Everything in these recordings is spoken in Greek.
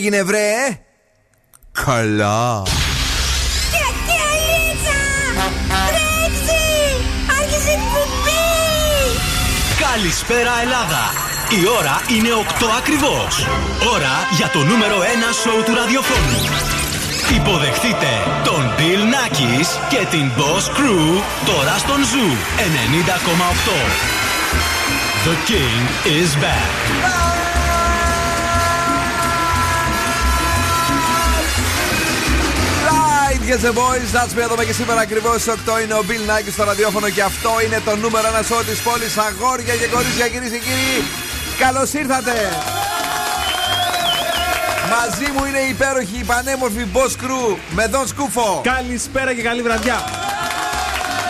έγινε βρε; Καλά. Καλησπέρα Ελλάδα. Η ώρα είναι 8 ακριβώς. Ώρα για το νούμερο 1 σοου του ραδιοφώνου Υποδεχτείτε τον Bill Nackis και την Boss Crew τώρα στον Zoo 90,8 The King is back Girls and Boys, that's me εδώ και σήμερα ακριβώς στι 8 είναι ο Bill Nike στο ραδιόφωνο και αυτό είναι το νούμερο ένα σώμα της πόλης. Αγόρια και κορίτσια, κυρίες και κύριοι, καλώς ήρθατε! Μαζί μου είναι η υπέροχη, η πανέμορφη Boss Crew με Δον Σκούφο. Καλησπέρα και καλή βραδιά.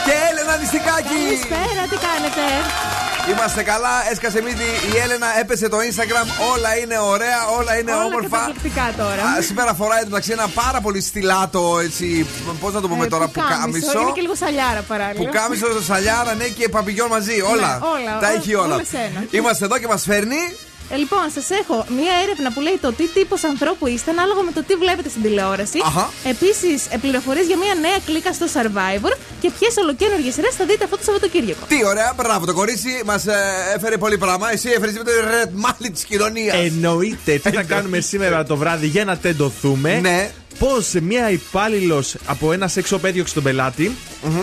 Και Έλενα Νηστικάκη. Καλησπέρα, τι κάνετε; Είμαστε καλά, έσκασε μύτη η Έλενα, έπεσε το Instagram. Όλα είναι ωραία, όλα είναι όλα όμορφα. τώρα. Α, σήμερα φοράει μεταξύ ένα πάρα πολύ στυλάτο έτσι. Πώς να το πούμε ε, τώρα, που κάμισο. Είναι και λίγο σαλιάρα παράλληλα. Που κάμισο, σαλιάρα, ναι, και παπηγιόν μαζί. Ναι, όλα. όλα. Τα έχει όλα. όλα Είμαστε εδώ και μας φέρνει ε, λοιπόν, σας έχω μία έρευνα που λέει το τι τύπος ανθρώπου είστε ανάλογα με το τι βλέπετε στην τηλεόραση. Επίσης, ε, πληροφορίες για μία νέα κλίκα στο Survivor και ποιες ολοκένουργες σειρές θα δείτε αυτό το Σαββατοκύριακο. Τι ωραία, μπράβο. Το κορίτσι μας ε, έφερε πολύ πράγμα. Εσύ έφερες με το ρετ μάλι της κοινωνίας. Εννοείται. Τι θα κάνουμε σήμερα το βράδυ για να τεντωθούμε. Ναι πώ μία υπάλληλος από ένα σεξ έδιωξε τον πελατη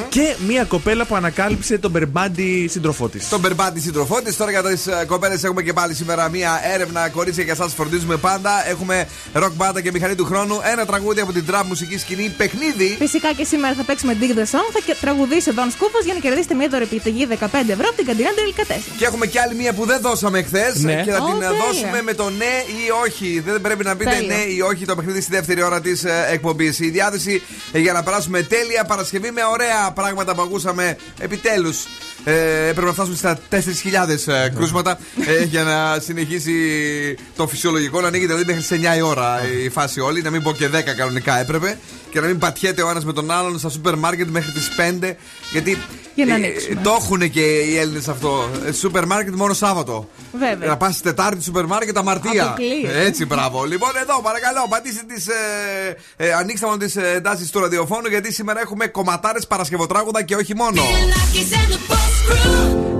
και μία κοπέλα που ανακάλυψε τον μπερμπάντι σύντροφό τη. Τον μπερμπάντι σύντροφό τη. Τώρα για τις ε, κοπέλες έχουμε και πάλι σήμερα μία έρευνα. Κορίτσια για εσάς φροντίζουμε πάντα. Έχουμε ροκ μπάντα και μηχανή του χρόνου. Ένα τραγούδι από την τραπ μουσική σκηνή. Παιχνίδι. Φυσικά και σήμερα θα παίξουμε Dig the Song. Θα τραγουδήσει ο Δον Σκούφος για να κερδίσετε μία δωρεπιταγή 15 ευρώ από την καντίνα Τελικατέσσα. Και έχουμε κι άλλη μία που δεν δώσαμε χθες. Ναι. Και θα την δώσουμε με το ναι ή όχι. Δεν πρέπει να πείτε ναι ή όχι το παιχνίδι στη δεύτερη ώρα της ε, εκπομπής. Η διάθεση ε, για να περάσουμε τέλεια Παρασκευή με ωραία πράγματα που ακούσαμε επιτέλους. Ε, έπρεπε να φτάσουμε στα 4.000 ε, κρούσματα ε, για να συνεχίσει το φυσιολογικό να ανοίγει δηλαδή μέχρι σε 9 η ώρα η φάση όλη. Να μην πω και 10 κανονικά έπρεπε και να μην πατιέται ο ένας με τον άλλον στα σούπερ μάρκετ μέχρι τις 5. Γιατί για να ε, το έχουν και οι Έλληνες αυτό. Ε, σούπερ μάρκετ μόνο Σάββατο. Βέβαια. Να πας Τετάρτη σούπερ μάρκετ αμαρτία. Έτσι, μπράβο. λοιπόν, εδώ παρακαλώ, πατήστε τις. Ε, ε, ανοίξτε μόνο τι εντάσεις του ραδιοφώνου γιατί σήμερα έχουμε κομματάρες Παρασκευοτράγουδα και όχι μόνο.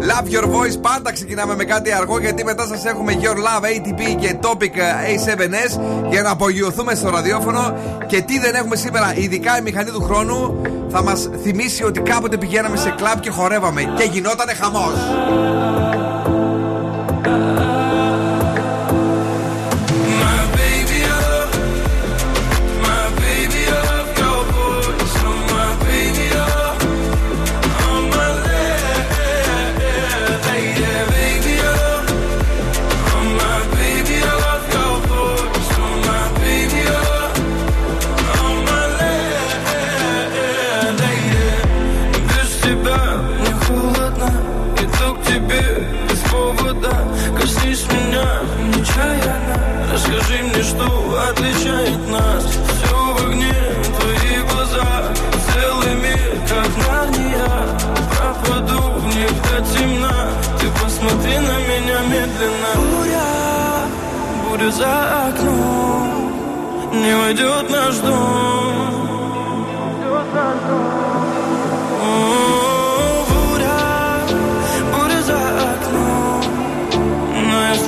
Love Your Voice πάντα ξεκινάμε με κάτι αργό γιατί μετά σας έχουμε Your Love ATP και Topic A7S για να απογειωθούμε στο ραδιόφωνο και τι δεν έχουμε σήμερα ειδικά η μηχανή του χρόνου θα μας θυμίσει ότι κάποτε πηγαίναμε σε κλαμπ και χορεύαμε και γινότανε χαμός. Скажи мне, что отличает нас. Все в огне, твои глаза. Целый мир, как Нарния. Пропаду в них до темна. Ты посмотри на меня медленно. Буря, буря за окном. Не войдет наш дом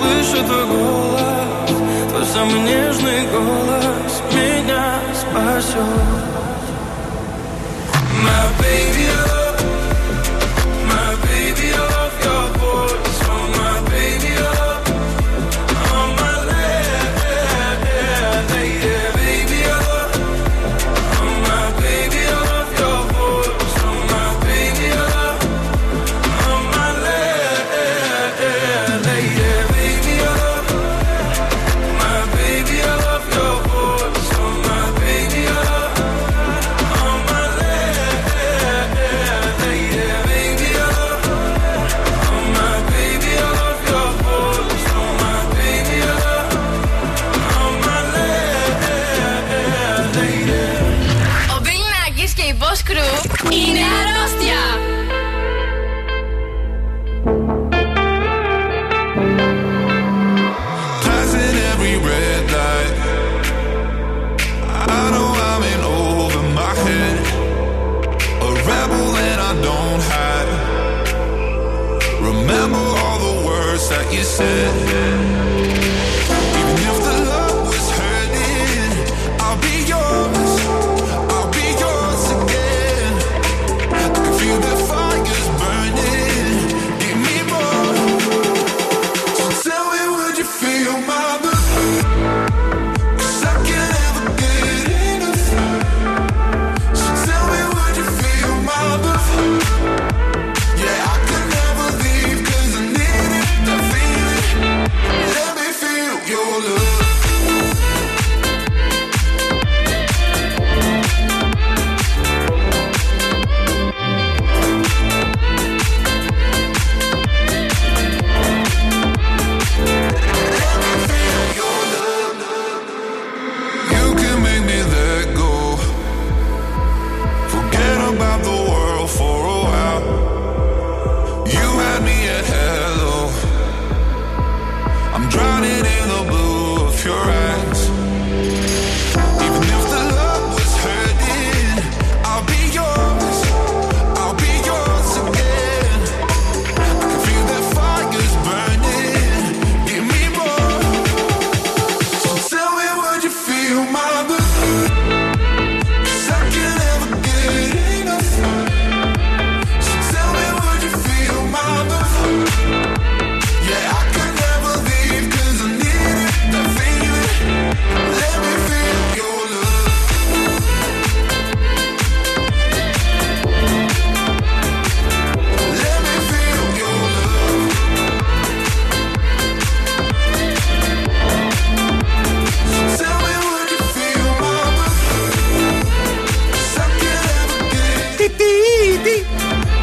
слышу твой голос самый нежный голос меня спасет. My baby,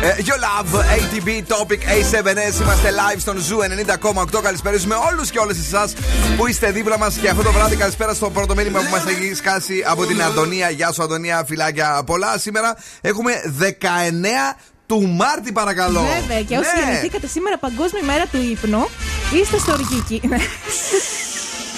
Ε, You Love, ATB Topic A7S. Είμαστε live στον Zoo 90,8. Καλησπέριζουμε όλους και όλες εσάς που είστε δίπλα μας. Και αυτό το βράδυ, καλησπέρα στο πρώτο μήνυμα που μας έχει σκάσει από την Αντωνία. Γεια σου, Αντωνία, φιλάκια πολλά. Σήμερα έχουμε 19 του Μάρτη, παρακαλώ. Βέβαια, και όσοι Ναι. γεννηθήκατε σήμερα Παγκόσμια μέρα του ύπνου, είστε στο οργική. Ναι.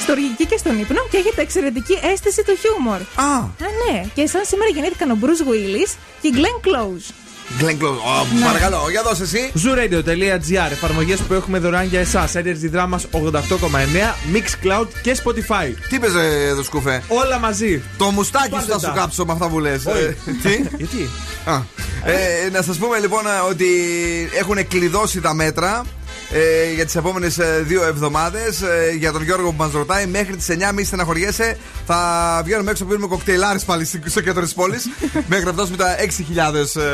στο οργική και στον ύπνο και έχετε εξαιρετική αίσθηση του χιούμορ. Α, Α, ναι. Και σαν σήμερα γεννήθηκαν ο Bruce Willis και η Glenn Close. Glenn Close. Ω, Ναι. Παρακαλώ, για δώσε εσύ. Zooradio.gr Εφαρμογές που έχουμε δωρεάν για εσάς. Energy Dramas 88,9, Mixcloud και Spotify. Τι παίζει εδώ, σκουφέ; Όλα μαζί. Το μουστάκι σου Πάρτε θα τα. σου κάψω με αυτά που λες. Όχι. Τι; Γιατί; Α, ε, να σας πούμε λοιπόν ε, ότι έχουν κλειδώσει τα μέτρα ε, για τις επόμενες ε, δύο εβδομάδες ε, για τον Γιώργο που μας ρωτάει μέχρι τις 9 μη στεναχωριέσαι θα βγαίνουμε έξω πίνουμε κοκτέιλάρες πάλι στο στο κέντρο της πόλης μέχρι να φτάσουμε τα 6.000 ε,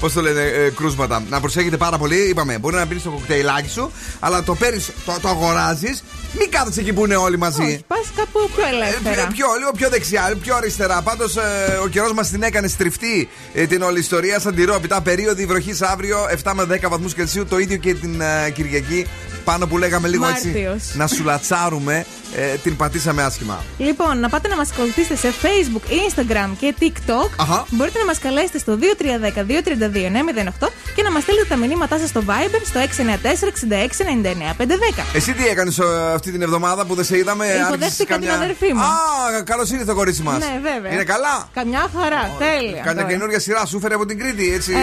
πώς το λένε ε, κρούσματα να προσέχετε πάρα πολύ είπαμε μπορεί να πίνεις το κοκτέιλάκι σου αλλά το παίρνεις, το, το αγοράζεις μην κάθεσαι εκεί που είναι όλοι μαζί Όχι, πας κάπου πιο ε, ελεύθερα. πιο, λίγο πιο δεξιά, πιο αριστερά. Πάντως ο καιρός μας την έκανε στριφτή ε, την όλη ιστορία. Σαν τυρόπιτα, περίοδοι βροχής αύριο 7 με 10 βαθμούς Κελσίου. Το ίδιο και την ε, Κυριακή. Πάνω που λέγαμε λίγο έτσι Μάρτιος. να σουλατσάρουμε, ε, την πατήσαμε άσχημα. Λοιπόν, να πάτε να μας ακολουθήσετε σε Facebook, Instagram και TikTok. Αχα. Μπορείτε να μας καλέσετε στο 2310-232-908 και να μας στείλετε τα μηνύματά σας στο Viber στο 694-6699-510. Εσύ τι έκανες αυτή την εβδομάδα που δεν σε είδαμε, Υποδέχτηκα άρχισες την αδερφή μου. Α, καλώς ήρθε το κορίτσι μας. Ναι, βέβαια. Είναι καλά; Καμιά χαρά, τέλεια. Κάνε τώρα. καινούργια σειρά, σου φέρε από την Κρήτη, έτσι. Ε,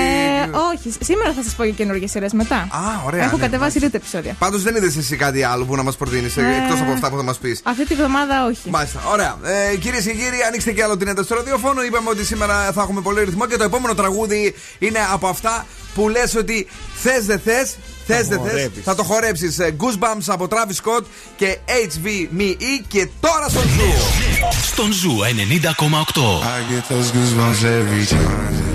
όχι, σήμερα θα σας πω για καινούργιες σειρές μετά. Α, ωραία, Έχω ναι, κατεβάσει δύο επεισόδια. Πάντως δεν είδες εσύ κάτι άλλο που να μας προτείνεις, Ε, εκτός από αυτά που θα μας πεις; Αυτή τη βδομάδα όχι. Μάλιστα, ωραία. Ε, Κυρίες και κύριοι, ανοίξτε και άλλο την ένταση στο ραδιόφωνο. Είπαμε ότι σήμερα θα έχουμε πολύ ρυθμό και το επόμενο τραγούδι είναι από αυτά που λες ότι θες δεν θες. Θες δεν θες, χορέψεις. θα το χορέψεις. Goosebumps από Travis Scott και HVME και τώρα στον Zoo. Στον Zoo 90,8. I get those goosebumps every time yeah. you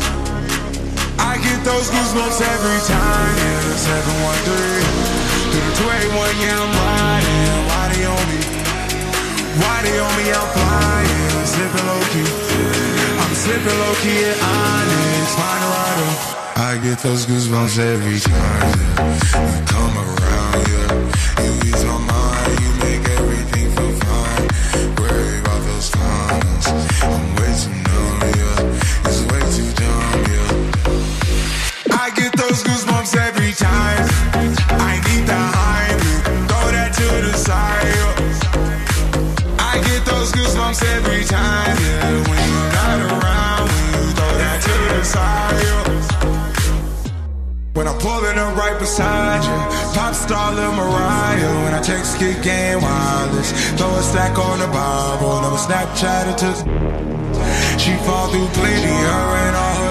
Get those goosebumps every time. Yeah, the 713 through the 281, yeah, I'm riding. Why they on me? Why they on me? I'm flying, slipping low key. I'm slipping low key at Onyx, find a rider. I get those goosebumps every time. Yeah. You come around, yeah. You ease my mind, you make everything feel fine. Worry about those comments. I'm way goosebumps every time. I need the high, throw that to the side. I get those goosebumps every time, yeah. When you're not around, you throw that to the side. When I'm pulling up right beside you, pop star Lil Mariah. When I text kick game wireless, throw a stack on the Bible, never Snapchat it to. She fall through plenty, her and all her.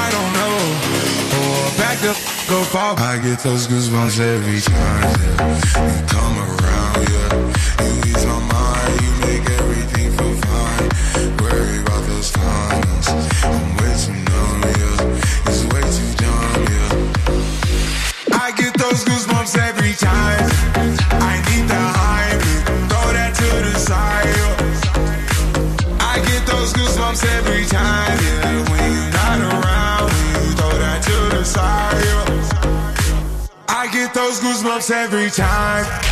I don't know. Or back up off. I get those goosebumps every time. Yeah. You come around, yeah. You ease my mind, you make everything feel fine. Worry about those comments. I'm way those goosebumps every time.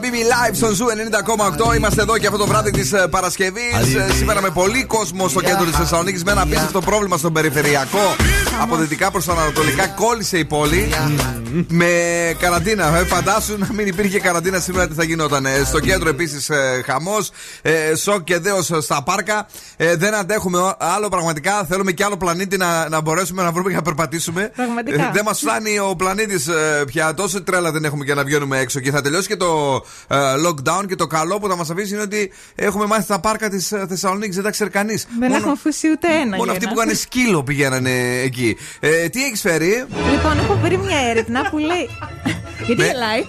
L'ennui. Γεια Χαμπίμπι live στον Zoo 90,8. Είμαστε εδώ και αυτό το βράδυ της Παρασκευής. Σήμερα με πολύ κόσμο στο κέντρο της Θεσσαλονίκης. Με ένα απίστευτο πρόβλημα στον περιφερειακό. Από δυτικά προς τα ανατολικά κόλλησε η πόλη. Με καραντίνα. Ε, φαντάσου να μην υπήρχε καραντίνα σήμερα τι θα γινόταν. Ε, Στο κέντρο επίσης χαμός. Σοκ και δέος στα πάρκα. Ε, Δεν αντέχουμε άλλο πραγματικά. Θέλουμε και άλλο πλανήτη να, να μπορέσουμε να βρούμε για να περπατήσουμε. Πραγματικά. Ε, Δεν μας φτάνει ο πλανήτης πια. Τόσο τρέλα δεν έχουμε για να βγαίνουμε έξω. Και θα τελειώσει και το ε, lockdown. Και το καλό που θα μας αφήσει είναι ότι έχουμε μάθει τα πάρκα της Θεσσαλονίκης. Δεν τα ξέρει κανείς. Δεν έχουμε αφήσει ούτε ένα. Μόνο για αυτοί να- που κάνουν σκύλο πηγαίνανε εκεί. Ε, τι έχεις φέρει, Λοιπόν, έχω βρει μια έρευνα που λέει. Γιατί Ναι. γελάει.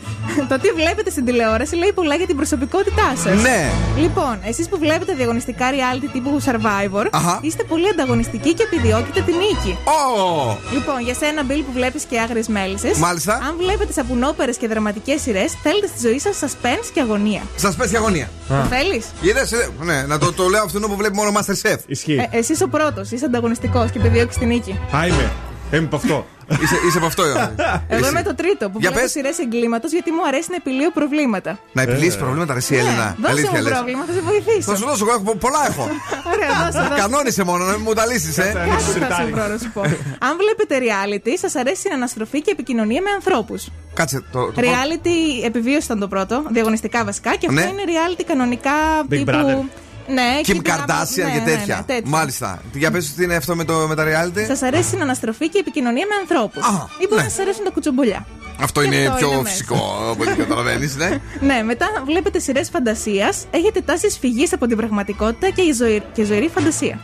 Το τι βλέπετε στην τηλεόραση λέει πολλά για την προσωπικότητά σας. Ναι. Λοιπόν, εσείς που βλέπετε διαγωνιστικά reality τύπου Survivor, Αχα. είστε πολύ ανταγωνιστικοί και επιδιώκετε την νίκη. Ω! Λοιπόν, για σένα, Bill, που βλέπεις και άγριες μέλισσες. Μάλιστα. Αν βλέπετε σαπουνόπερες και δραματικές σειρές, θέλετε στη ζωή σας suspense και αγωνία. Σας πέσει η αγωνία. Το θέλεις; Είδες, ε, ναι, να το, το λέω αυτόν που βλέπει μόνο Masterchef. Ισχύει. Ε, εσύ ο πρώτος, είσαι ανταγωνιστικός και επιδιώκεις την νίκη. Α, είμαι. Είμαι από αυτό. Είσαι, είσαι από αυτό, Ιωάννη. Εγώ Εσύ. είμαι το τρίτο που Για βλέπω πες. σειρές εγκλήματος γιατί μου αρέσει να επιλύω προβλήματα. Να επιλύσεις προβλήματα, ρε, εσύ, Έλληνα. Ναι, δώσε μου λες. πρόβλημα, θα σε βοηθήσω. Θα σου δώσω, εγώ έχω, πολλά έχω. Ωραία, δώσε, δώσε. Κανόνισε μόνο, να μην μου τα λύσεις, ε. Κάτι θα σου βρω να σου πω. Αν βλέπετε reality, σας αρέσει η αναστροφή και επικοινωνία με ανθρώπους. Κάτσε το. το Reality επιβίωση ήταν το πρώτο, διαγωνιστικά βασικά, και αυτό Ναι. είναι reality κανονικά Big τύπου. Brother. Ναι, Kim keeping up- Kardashian ναι, και ναι, ναι, τέτοια. τέτοια. Μάλιστα. Για πες τι είναι αυτό με, το, με τα reality. Σας αρέσει η αναστροφή και η επικοινωνία με ανθρώπους. Α, Ή μπορεί ναι. να σας αρέσουν τα κουτσομπολιά. Αυτό Και είναι αυτό πιο είναι μέσα. φυσικό από ό,τι καταλαβαίνεις, ναι. Ναι, μετά βλέπετε σειρές φαντασίας, έχετε τάσεις φυγής από την πραγματικότητα και, η ζωή, και ζωηρή φαντασία.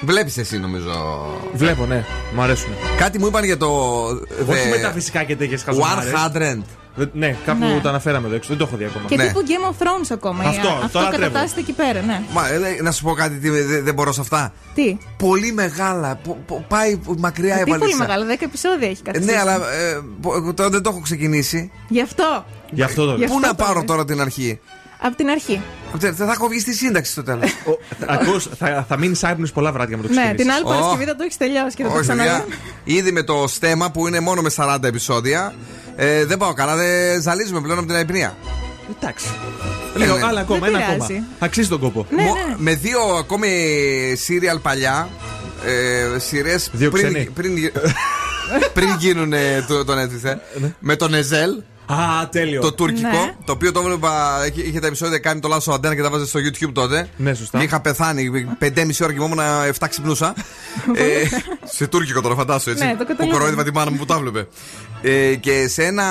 Βλέπεις εσύ, νομίζω. Βλέπω, ναι. Μου αρέσουν. Κάτι μου είπαν για το. Όχι με τα φυσικά και τέτοιες χαζομάρες. 100. Δεν- Ναι, κάπου Ναι. το αναφέραμε εδώ έξω. Δεν το έχω δει ακόμα. Και Ναι. τύπου Game of Thrones ακόμα. Αυτό, Ε, το αυτό λατρεύω. κατατάσσεται εκεί πέρα, ναι. Μα, ε, να σου πω κάτι, τι, δεν δεν μπορώ σε αυτά. Τι; Πολύ μεγάλα. πο- πο- πάει μακριά η Τι πολύ βαλίτσα. μεγάλο, 10 επεισόδια έχει Ε, κάτι. Ναι, αλλά ε, πο- τώρα δεν το έχω ξεκινήσει. Γι' αυτό. Γι' αυτό το Γι' λέω. Πού αυτό να το πάρω λες. τώρα την αρχή; Από την αρχή. Δεν θα έχω βγει στη σύνταξη στο τέλος. Ακούς, θα, θα μείνει άϊπνο πολλά βράδια με το Ναι, ξεκινήσεις. την άλλη Ω. Παρασκευή θα το έχεις τελειώσει και θα το Όχι, παιδιά. ξαναδεί. Ήδη με το στέμα που είναι μόνο με 40 επεισόδια. Ε, δεν πάω καλά, δεν ζαλίζουμε πλέον από την αϊπνία. Εντάξει. Λίγο, ναι. άλλα ακόμα, Δεν ένα πειράζει. ακόμα. Αξίζει τον κόπο. Ναι, Μο- ναι. Με δύο ακόμη σύριαλ παλιά. Ε, Σειρές Δύο πριν, ξένοι. πριν, γι- πριν γίνουν ε, το, το Netflix. ε. με τον Εζέλ, Α, τέλειο. το τουρκικό. Ναι. Το οποίο το έβλεπα, είχε, είχε τα επεισόδια κάνει το λάθος αντένα και τα βάζε στο YouTube τότε. Ναι, σωστά. Είχα πεθάνει 5,5 ώρα και ήμουν 7 ξυπνούσα. ε, σε τουρκικό τώρα, φαντάσου έτσι. Ναι, το που καταλαβαίνω. κορόιδευα τη μάνα μου που τα βλέπε. Ε, και σε ένα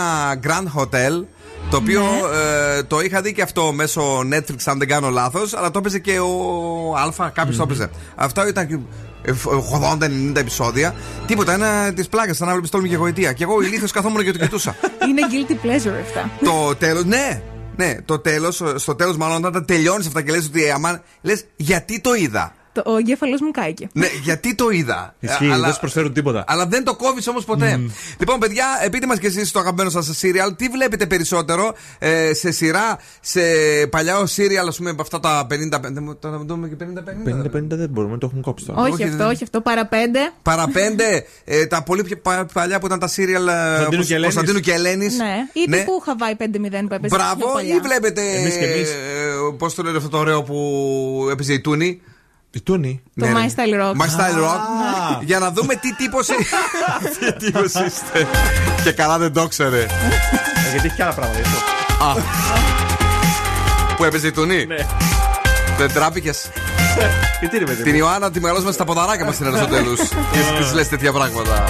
Grand Hotel. Το οποίο Ναι. ε, το είχα δει και αυτό μέσω Netflix, αν δεν κάνω λάθος, αλλά το έπαιζε και ο Α, κάποιος το έπαιζε. Αυτό ήταν και, ε, 80-90 επεισόδια. Τίποτα, ένα τη πλάκα, σαν να βλέπεις τόλμη και γοητεία. Και εγώ ηλίθιος καθόμουν και το κοιτούσα. Είναι guilty pleasure αυτά. το τέλος, ναι, ναι, το τέλος, στο τέλος, μάλλον όταν τα τελειώνεις αυτά και λες ότι αμάν, λες γιατί το είδα; Το, ο εγκέφαλος μου κάηκε. Ναι, γιατί το είδα. Ισχύει, Ε, δεν σου προσφέρουν τίποτα. Αλλά δεν το κόβεις όμως ποτέ. Λοιπόν, παιδιά, πείτε μας και εσείς το αγαπημένο σας σύριαλ, τι βλέπετε περισσότερο ε, σε σειρά, σε παλιό σύριαλ, ας πούμε, από αυτά τα 50. Δεν το να δούμε και 50-50. 50-50 δεν μπορούμε, το έχουν κόψει τώρα. Όχι, όχι, αυτό, δεν- όχι αυτό. Παραπέντε. Παραπέντε, ε, τα πολύ πιο πα- παλιά που ήταν τα σύριαλ ε, Κωνσταντίνου όπως και Ελένης. Κωνσταντίνου και Ελένης. Ναι. Ή τύπου Χαβάη 5-0 που έπαιζε. πιο Μπράβο, παλιά. ή βλέπετε. Εμείς και εμείς. Πώς το λένε αυτό το ωραίο που έπαιζε η Τούνη; Η Τούνη. Το Ναι, My ρε. Style Rock. My Style Rock. Για να δούμε τι τύπος Τι τύπος είστε. Και καλά δεν το ξέρε. Ε, Γιατί έχει και άλλα πράγματα. γι' αυτό. Που έπαιζε η Τούνη. Ναι. Δεν τράπηκες; Γιατί ρε παιδί. Την μου. Ιωάννα τη μεγαλώσαμε στα ποδαράκια μας στην Αριστοτέλους. Και τη λες τέτοια πράγματα.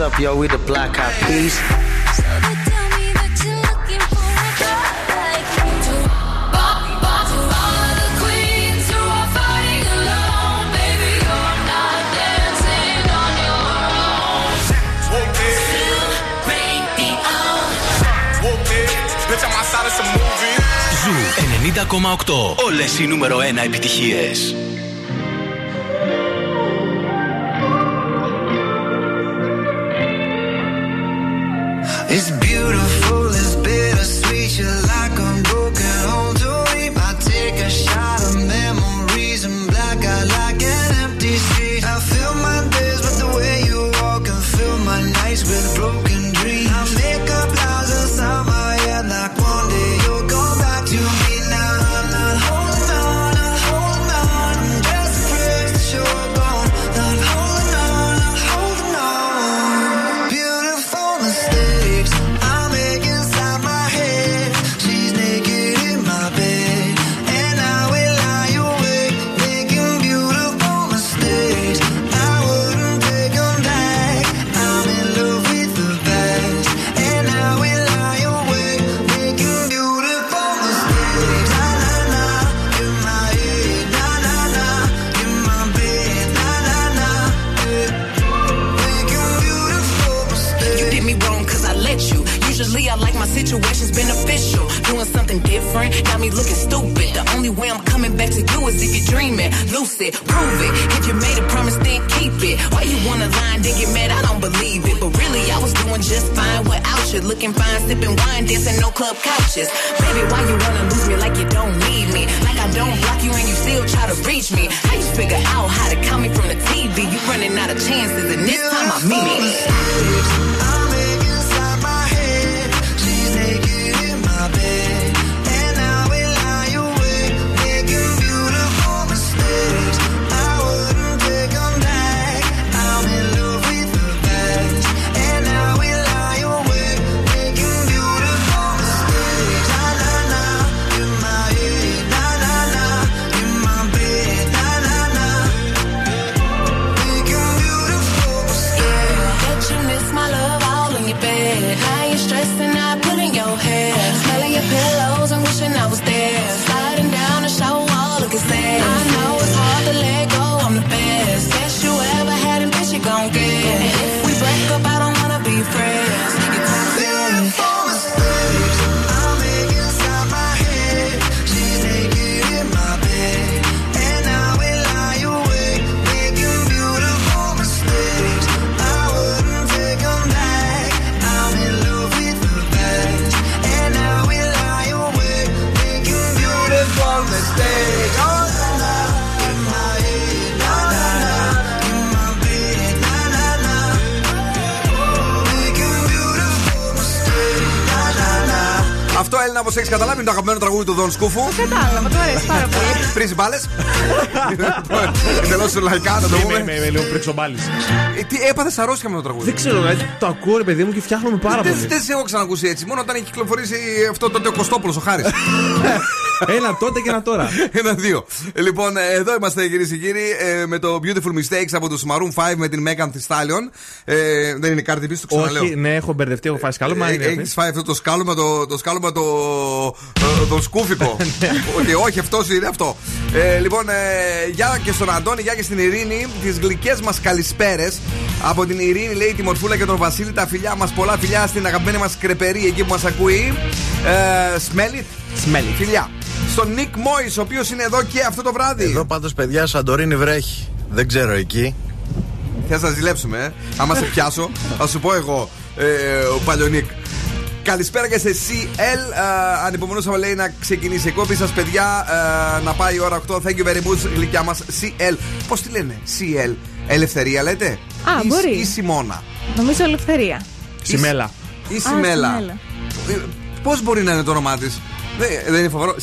Up, yo? We the Black Δον Σκούφου. Κατάλαβα, του αρέσει πάρα πολύ. Πρίζεις μπάλες. Εντελώς λαϊκά, να το Είμαι- πούμε. Είμαι είμαι λίγο πρεξομπάλης. Ε, Τι έπαθε αρρώστια με το τραγούδι. Δεν ξέρω, δηλαδή το ακούω ρε παιδί μου και φτιάχνομαι πάρα Δεν πολύ. δεν σε έχω ξανακούσει έτσι. Μόνο όταν έχει κυκλοφορήσει αυτό τότε ο Κωστόπουλος ο Χάρης. Ένα τότε και ένα τώρα. Ένα-δύο. Λοιπόν, ε, εδώ είμαστε κυρίες και κύριοι ε, με το Beautiful Mistakes από τους Maroon 5 με την Megan Thee Stallion. Ε, δεν είναι κάτι πίσω, το ξαναλέω. Όχι, ναι, έχω μπερδευτεί, έχω φάει σκάλωμα. είναι αυτής. Έχει φάει αυτό το σκάλωμα, το, το σκάλωμα το, ε, το σκούφικο. Ότι όχι, αυτός είναι αυτό. Ε, λοιπόν, ε, γεια και στον Αντώνη, γεια και στην Ειρήνη. Τις γλυκές μας καλησπέρες. Από την Ειρήνη λέει τη Μορφούλα και τον Βασίλη. Τα φιλιά μας, πολλά φιλιά στην αγαπημένη μας κρεπερή εκεί που μας ακούει. Ε, Σμέλιτ. Σμέλιτ. Φιλιά. Στον Νικ Μόης, ο οποίος είναι εδώ και αυτό το βράδυ. Εδώ πάντως, παιδιά, Σαντορίνη βρέχει. Δεν ξέρω εκεί. Θε να ζηλέψουμε, ε. Άμα σε πιάσω, θα σου πω εγώ, ε, ο Παλιονίκ. Καλησπέρα και σε CL. Uh, ανυπομονούσαμε λέει να ξεκινήσει η κόπη σας, παιδιά. ε, να πάει η ώρα 8. Thank you very much, γλυκιά μας. CL. Πώς τη λένε, CL. Ελευθερία λέτε; Α, ή, μπορεί. Ή Σιμώνα; Νομίζω ελευθερία. Σιμέλα. Ή Α, Σιμέλα. Σιμέλα. Πώς μπορεί να είναι το όνομά της; Δεν, δεν είναι φοβερό.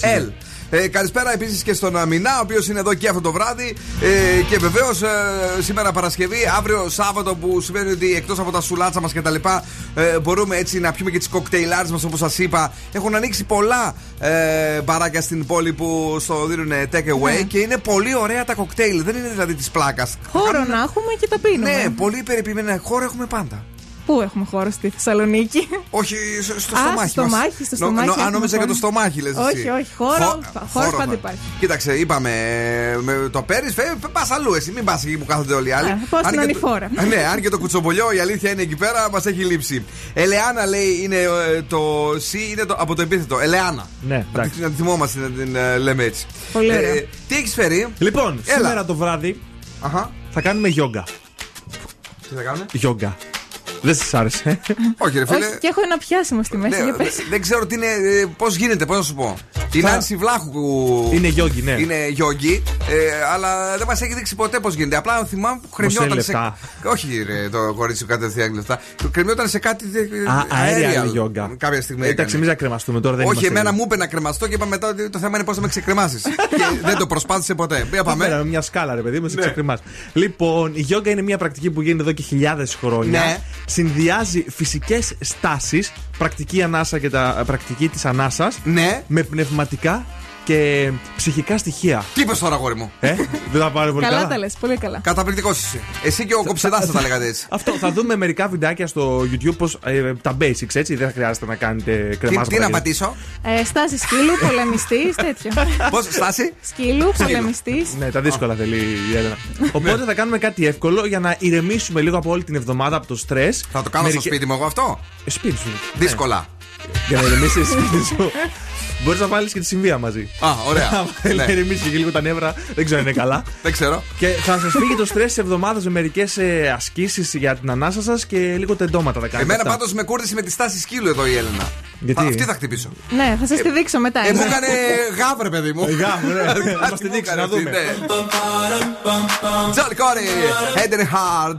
CL. Ε, καλησπέρα επίσης και στον Αμινά, ο οποίος είναι εδώ και αυτό το βράδυ. Ε, και βεβαίως ε, σήμερα Παρασκευή, αύριο Σάββατο που σημαίνει ότι εκτός από τα σουλάτσα μας κτλ. Ε, μπορούμε έτσι να πιούμε και τις κοκτέιλάρες μας όπως σας είπα. Έχουν ανοίξει πολλά ε, μπαράκια στην πόλη που στο δίνουν take away Ναι. και είναι πολύ ωραία τα κοκτέιλ. Δεν είναι δηλαδή της πλάκας. Χώρο να έχουμε και τα πίνουμε. Ναι, πολύ περιποιημένα. Χώρο έχουμε πάντα. Πού έχουμε χώρο στη Θεσσαλονίκη; Όχι, στο Α, στομάχι. στο μας. στομάχι, στο Νο- στομάχι νο- έχουμε Αν νόμιζα για το χώρο. στομάχι, λες. Όχι, όχι, χώρο- χώρος πάντα υπάρχει. Κοίταξε, είπαμε, με το παίρνει, πας αλλού εσύ. Μην πας εκεί που κάθονται όλοι οι άλλοι. Α, πάω Αν στην και το- ανηφόρα. Ναι, αν και το κουτσομπολιό η αλήθεια είναι εκεί πέρα, μας έχει λείψει. Ελεάνα λέει είναι ε, το C, είναι το, από το επίθετο. Ελεάνα. Ναι, Να εντάξει. την- Να τη θυμόμαστε να την ε, λέμε έτσι. Πολύ ωραία. Ε, τι έχεις φέρει, Λοιπόν, Έλα. σήμερα το βράδυ Αχα. θα κάνουμε γιόγκα. Τι θα κάνουμε; Γιόγκα. Δεν σας άρεσε. Όχι, ρε φίλε. Όχι, και έχω ένα πιάσιμο στη μέση. Ναι, για πες. δεν ξέρω τι είναι, πώς γίνεται, πώς να σου πω. Η Θα- Νάνση Βλάχου που Είναι γιόγκι, ναι. είναι γιόγκι, ε, αλλά δεν μας έχει δείξει ποτέ πώς γίνεται. Απλά θυμάμαι που κρεμιόταν σε. λεφτά. Όχι, ρε, το κορίτσι που κατευθείαν λεφτά. Το κρεμιόταν σε κάτι. ε, Α, αέρια aerial. γιόγκα. Κάποια στιγμή. Εντάξει, έκανε. εμείς να κρεμαστούμε τώρα δεν Όχι, είμαστε εμένα εκεί. μου είπε να κρεμαστώ και είπα μετά ότι το θέμα είναι πώς θα με ξεκρεμάσεις. και δεν το προσπάθησε ποτέ. Πήγα Εδώ πέρα, πάμε. με μια σκάλα, ρε παιδί μου, σε Ναι. ξεκρεμάς. Λοιπόν, η γιόγκα είναι μια πρακτική που γίνεται εδώ και χιλιάδες χρόνια. Ναι. Συνδυάζει φυσικές στάσεις, πρακτική ανάσα και τα πρακτική της ανάσας, Ναι. με πνευματικά και ψυχικά στοιχεία. Τι είπες τώρα, αγόρι μου; Ε, δεν θα πάρει πολύ καλά. Καλά τα λες, πολύ καλά. Καταπληκτικός είσαι. Εσύ και ο κοψεδά θα τα λέγατε έτσι. Αυτό θα δούμε μερικά βιντεάκια στο YouTube πώς, ε, τα basics έτσι. Δεν θα χρειάζεται να κάνετε Τι, κρεμάσματα. τι να και- πατήσω; Ε, στάση σκύλου, πολεμιστής, τέτοιο. Πώς, στάση; Σκύλου, πολεμιστής. Ναι, τα δύσκολα θέλει η Έλενα. Οπότε θα κάνουμε κάτι εύκολο για να ηρεμήσουμε λίγο από όλη την εβδομάδα από το στρες. Θα το κάνω στο σπίτι μου εγώ αυτό; Σπίτι σου. Δύσκολα. Για να ηρεμήσεις σπίτι σου. Μπορείς να βάλεις και τη συμβία μαζί. Α, ωραία. Θέλει Ναι. να ηρεμήσει και λίγο τα νεύρα, δεν ξέρω αν είναι καλά. Δεν ξέρω. Και θα σας φύγει το στρες της εβδομάδας με μερικές ασκήσεις για την ανάσα σας και λίγο τεντώματα θα κάνετε. Εμένα αυτά. πάντως με κούρδισε με τη στάση σκύλου εδώ η Έλληνα. Γιατί; Α, Αυτή θα χτυπήσω. Ναι, θα σας τη δείξω μετά. Ε, μου ναι. έκανε γάβρε, παιδί μου. Γάβρε, ναι. Κάτι Να μας τη μου δείξει, έκανε να αυτή, δούμε. ναι. Τζον Κόρι, Head and Heart.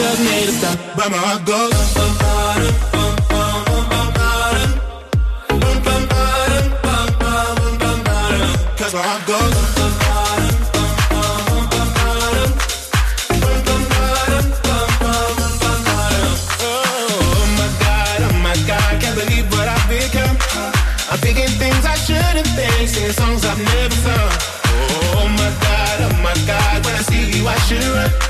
tells me to stop, but my heart goes. Oh, oh, I'm thinking things I shouldn't think, singing songs I've never sung. Oh my God, oh my God, when I see you I should run.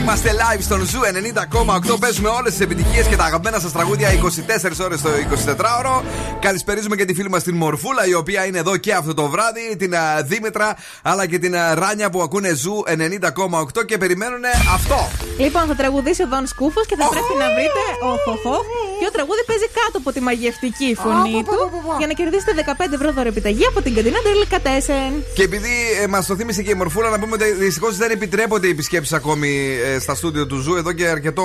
Είμαστε live στον Zoo 90,8. Παίζουμε όλες τις επιτυχίες και τα αγαπημένα σας τραγούδια 24 ώρες το 24ωρο. Καλησπερίζουμε και τη φίλη μας την Μορφούλα, η οποία είναι εδώ και αυτό το βράδυ. Την α, Δήμητρα, αλλά και την α, Ράνια που ακούνε Zoo 90,8 και περιμένουν αυτό. Λοιπόν, θα τραγουδήσει ο Δον Σκούφος και θα πρέπει να βρείτε. Οχοχο. Ποιο τραγούδι παίζει κάτω από τη μαγευτική φωνή του για να κερδίσετε 15 ευρώ δωρεπιταγή από την καντίνα Ντελικατέσεν. Και επειδή ε, μας το θύμισε και η Μορφούλα, να πούμε ότι δυστυχώς δεν επιτρέπονται οι επισκέψεις ακόμη ε, στα στούντιο του Zoo εδώ και αρκετό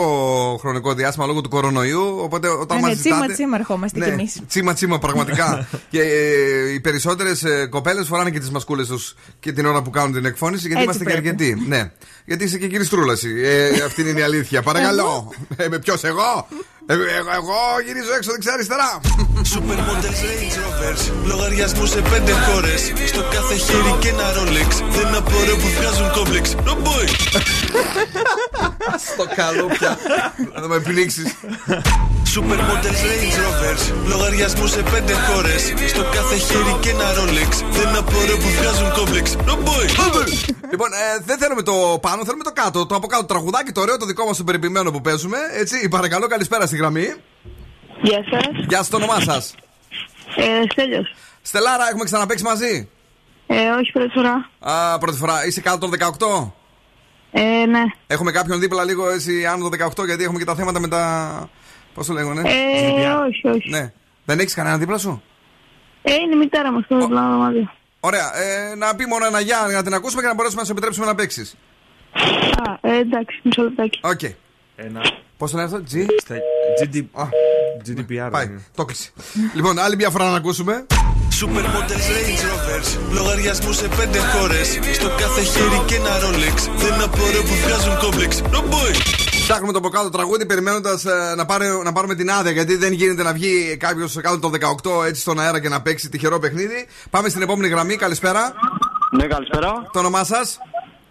χρονικό διάστημα λόγω του κορονοϊού. Οπότε όταν μας Ναι, τσίμα ζητάτε. τσίμα ερχόμαστε κι Ναι, εμείς. τσίμα τσίμα, πραγματικά. και ε, οι περισσότερες ε, κοπέλες φοράνε και τις μασκούλες τους και την ώρα που κάνουν την εκφώνηση, γιατί Έτσι είμαστε και πρέπει. αρκετοί. ναι. Γιατί είσαι και κυριστρούλα εσύ. Ε, αυτή είναι η αλήθεια. Παρακαλώ. ε, μα ποιος εγώ; Ε, εγώ, εγώ γυρίζω έξω δεξιά-αριστερά. Supermodels Range Rovers Λογαριασμούς σε πέντε χώρες. Στο κάθε χέρι και ένα Rolex Δεν απορρέω που βγάζουν κόμπλεξ No boy Στο καλό πια Να με πνίξει Supermodels Range Rovers Λογαριασμού σε πέντε χώρε. Στο κάθε χέρι και ένα Rolex Δεν απορρέω που βγάζουν κόμπλεξ No boy Λοιπόν, ε, δεν θέλουμε το πάνω, θέλουμε το κάτω. Το από κάτω τραγουδάκι, το ωραίο, το δικό μας το περιποιημένο που παίζουμε. Έτσι, παρακαλώ, καλησπέρα στη γραμμή. Γεια σας. Γεια σας, το όνομά σας. Ε, Στέλιος. Στελάρα, έχουμε ξαναπαίξει μαζί; Ε, όχι πρώτη φορά. Α, πρώτη φορά. Είσαι κάτω των 18. Ε, ναι. Έχουμε κάποιον δίπλα λίγο έτσι άνω των 18 γιατί έχουμε και τα θέματα με τα. Πώς το λέγανε. Ε, όχι, όχι. Ναι. Δεν έχεις κανένα δίπλα σου; Ε, είναι η μητέρα μας στο διπλανό δωμάτιο. Ωραία. Ε, να πει μόνο ένα γεια για να την ακούσουμε και να μπορέσουμε να σου επιτρέψουμε να παίξεις. Α, ε, εντάξει, μισό λεπτάκι. Οκ. Ένα. Πώς το λένε αυτό, G; Στα GD... GDPR. Πάει. δεν είναι. Το κλείσε. λοιπόν, άλλη μια φορά να ακούσουμε. Supermodels Range Rovers Λογαριασμούς σε πέντε χώρες. Στο κάθε χέρι και ένα Rolex Δεν απορρέω που βγάζουν κόμπλεξ No boy Ψάχνουμε το από κάτω τραγούδι περιμένοντας να, πάρε- να πάρουμε την άδεια. Γιατί δεν γίνεται να βγει κάποιος κάτω το 18 έτσι στον αέρα και να παίξει τυχερό παιχνίδι. Πάμε στην επόμενη γραμμή. Καλησπέρα. Ναι, καλησπέρα. Το όνομά σας;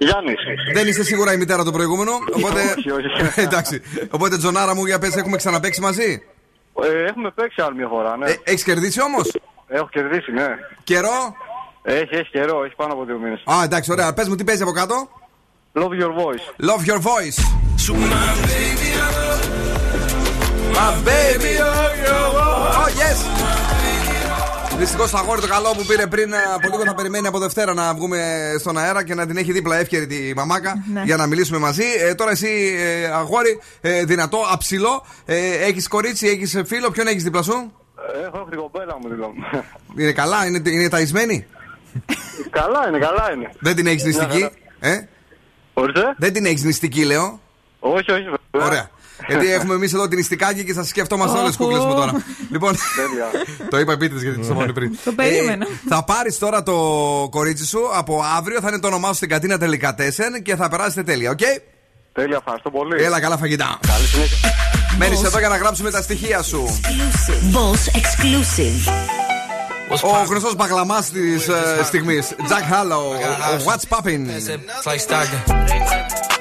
Γιάννης. Δεν είστε σίγουρα η μητέρα του προηγούμενου. Οπότε. Όχι, όχι. Εντάξει. Οπότε, Τζονάρα μου, για πες, έχουμε ξαναπέξει μαζί; Ε, έχουμε παίξει άλλη μια φορά, ναι. Έχεις κερδίσει όμως; Έχω κερδίσει, ναι. Καιρό; Έχει, έχει καιρό, έχει πάνω από δύο μήνες. Α, εντάξει, ωραία. Πες μου τι παίζει από κάτω; Love your voice. Love your voice. My baby, oh yes. Δυστυχώς το αγόρι το καλό που πήρε πριν ε, από λίγο θα περιμένει από Δευτέρα να βγούμε στον αέρα και να την έχει δίπλα εύκαιρη τη μαμάκα Ναι. για να μιλήσουμε μαζί. Ε, τώρα εσύ, ε, αγόρι, ε, δυνατό, αψηλό, ε, έχεις κορίτσι, έχεις φίλο, ποιον έχεις δίπλα σου; Έχω την κοπέλα μου δίπλα μου. Είναι καλά, είναι, είναι ταϊσμένη; Καλά είναι, καλά είναι. Δεν την έχεις Μια νηστική. χαρά. Ε; Ορίστε; Δεν την έχεις νηστική, λέω; Όχι, όχι. βέβαια. Ωραία. Γιατί έχουμε εμείς εδώ την νηστικάκη και θα σκεφτόμαστε όλες τις κούκλε μου τώρα. Λοιπόν, το είπα επίτηδες γιατί το μόλι πριν. Το περίμενα. Ε, θα πάρεις τώρα το κορίτσι σου από αύριο, θα είναι το όνομά σου στην καντίνα Ντελικατέσεν και θα περάσετε τέλεια, οκ; Τέλεια, ευχαριστώ πολύ. Έλα, καλά φαγητά. Καλή συνέχεια. Μένεις εδώ για να γράψουμε τα στοιχεία σου. Boss exclusive. Ο γνωστός μπαγλαμάς της στιγμής, Jack Harlow. ο What's poppin';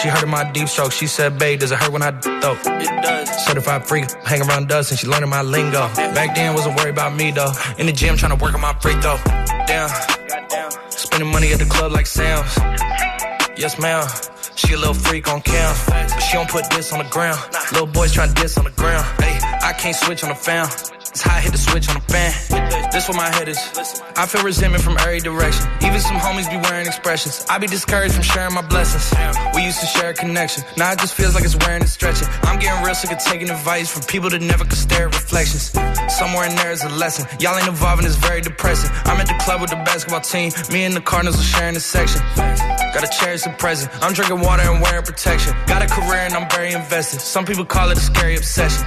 She heard of my deep stroke. She said, babe, does it hurt when I though? It does. Certified freak, hang around dust, and she learning my lingo. Back then, wasn't worried about me though. In the gym, trying to work on my free throw. Damn. Spending money at the club like Sam's. Yes, ma'am. She a little freak on cam, but she don't put this on the ground. Little boys trying to diss on the ground. Hey, I can't switch on the fan. It's how I hit the switch on the fan. This is where my head is. I feel resentment from every direction. Even some homies be wearing expressions. I be discouraged from sharing my blessings. We used to share a connection. Now it just feels like it's wearing and stretching. I'm getting real sick of taking advice from people that never could stare at reflections. Somewhere in there is a lesson. Y'all ain't involving, it's very depressing. I'm at the club with the basketball team. Me and the Cardinals are sharing a section. Gotta cherish the present. I'm drinking water and wearing protection. Got a career and I'm very invested. Some people call it a scary obsession.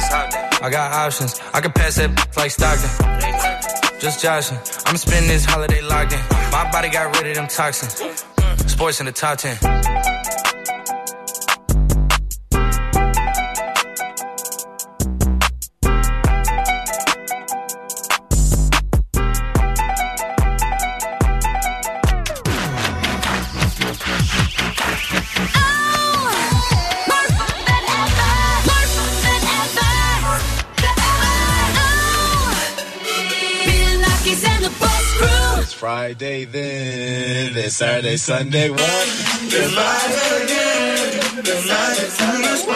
I got options. I can pass that like Stockton. Just joshing. I'm spending this holiday locked in. My body got rid of them toxins. Sports in the top 10. Friday then, then Saturday, Sunday, one. Live again. It's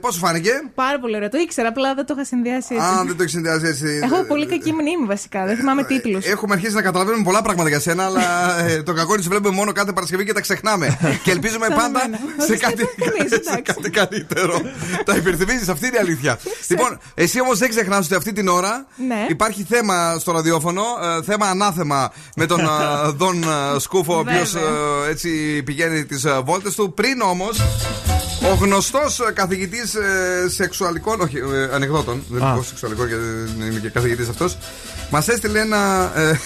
Πώ σου φάνηκε; Πάρα πολύ ωραίο. Το ήξερα, απλά δεν το είχα συνδυάσει έτσι. Α, δεν το έχεις συνδυάσει έτσι. Έχω πολύ κακή μνήμη βασικά. Δεν θυμάμαι τίτλους. Έχουμε αρχίσει να καταλαβαίνουμε πολλά πράγματα για σένα, αλλά ε, το κακό είναι ότι σε βλέπουμε μόνο κάθε Παρασκευή και τα ξεχνάμε. και ελπίζουμε Σαν πάντα εμένα. σε Όχι, κάτι, εμείς, σε εντάξει. κάτι καλύτερο. τα υπερθυμίζεις, αυτή είναι η αλήθεια. λοιπόν, εσύ όμως δεν ξεχνάς ότι αυτή την ώρα Ναι. υπάρχει θέμα στο ραδιόφωνο, ε, θέμα ανάθεμα με τον ε, Δον ε, Σκούφο, ο οποίος Βέβαια. έτσι πηγαίνει τις βόλτες του. Πριν όμως. Ο γνωστός καθηγητής σεξουαλικών, όχι, ε, ανεκδότων, δεν Α. είναι σεξουαλικό γιατί δεν είμαι και καθηγητής αυτός, μας έστειλε ένα, ε,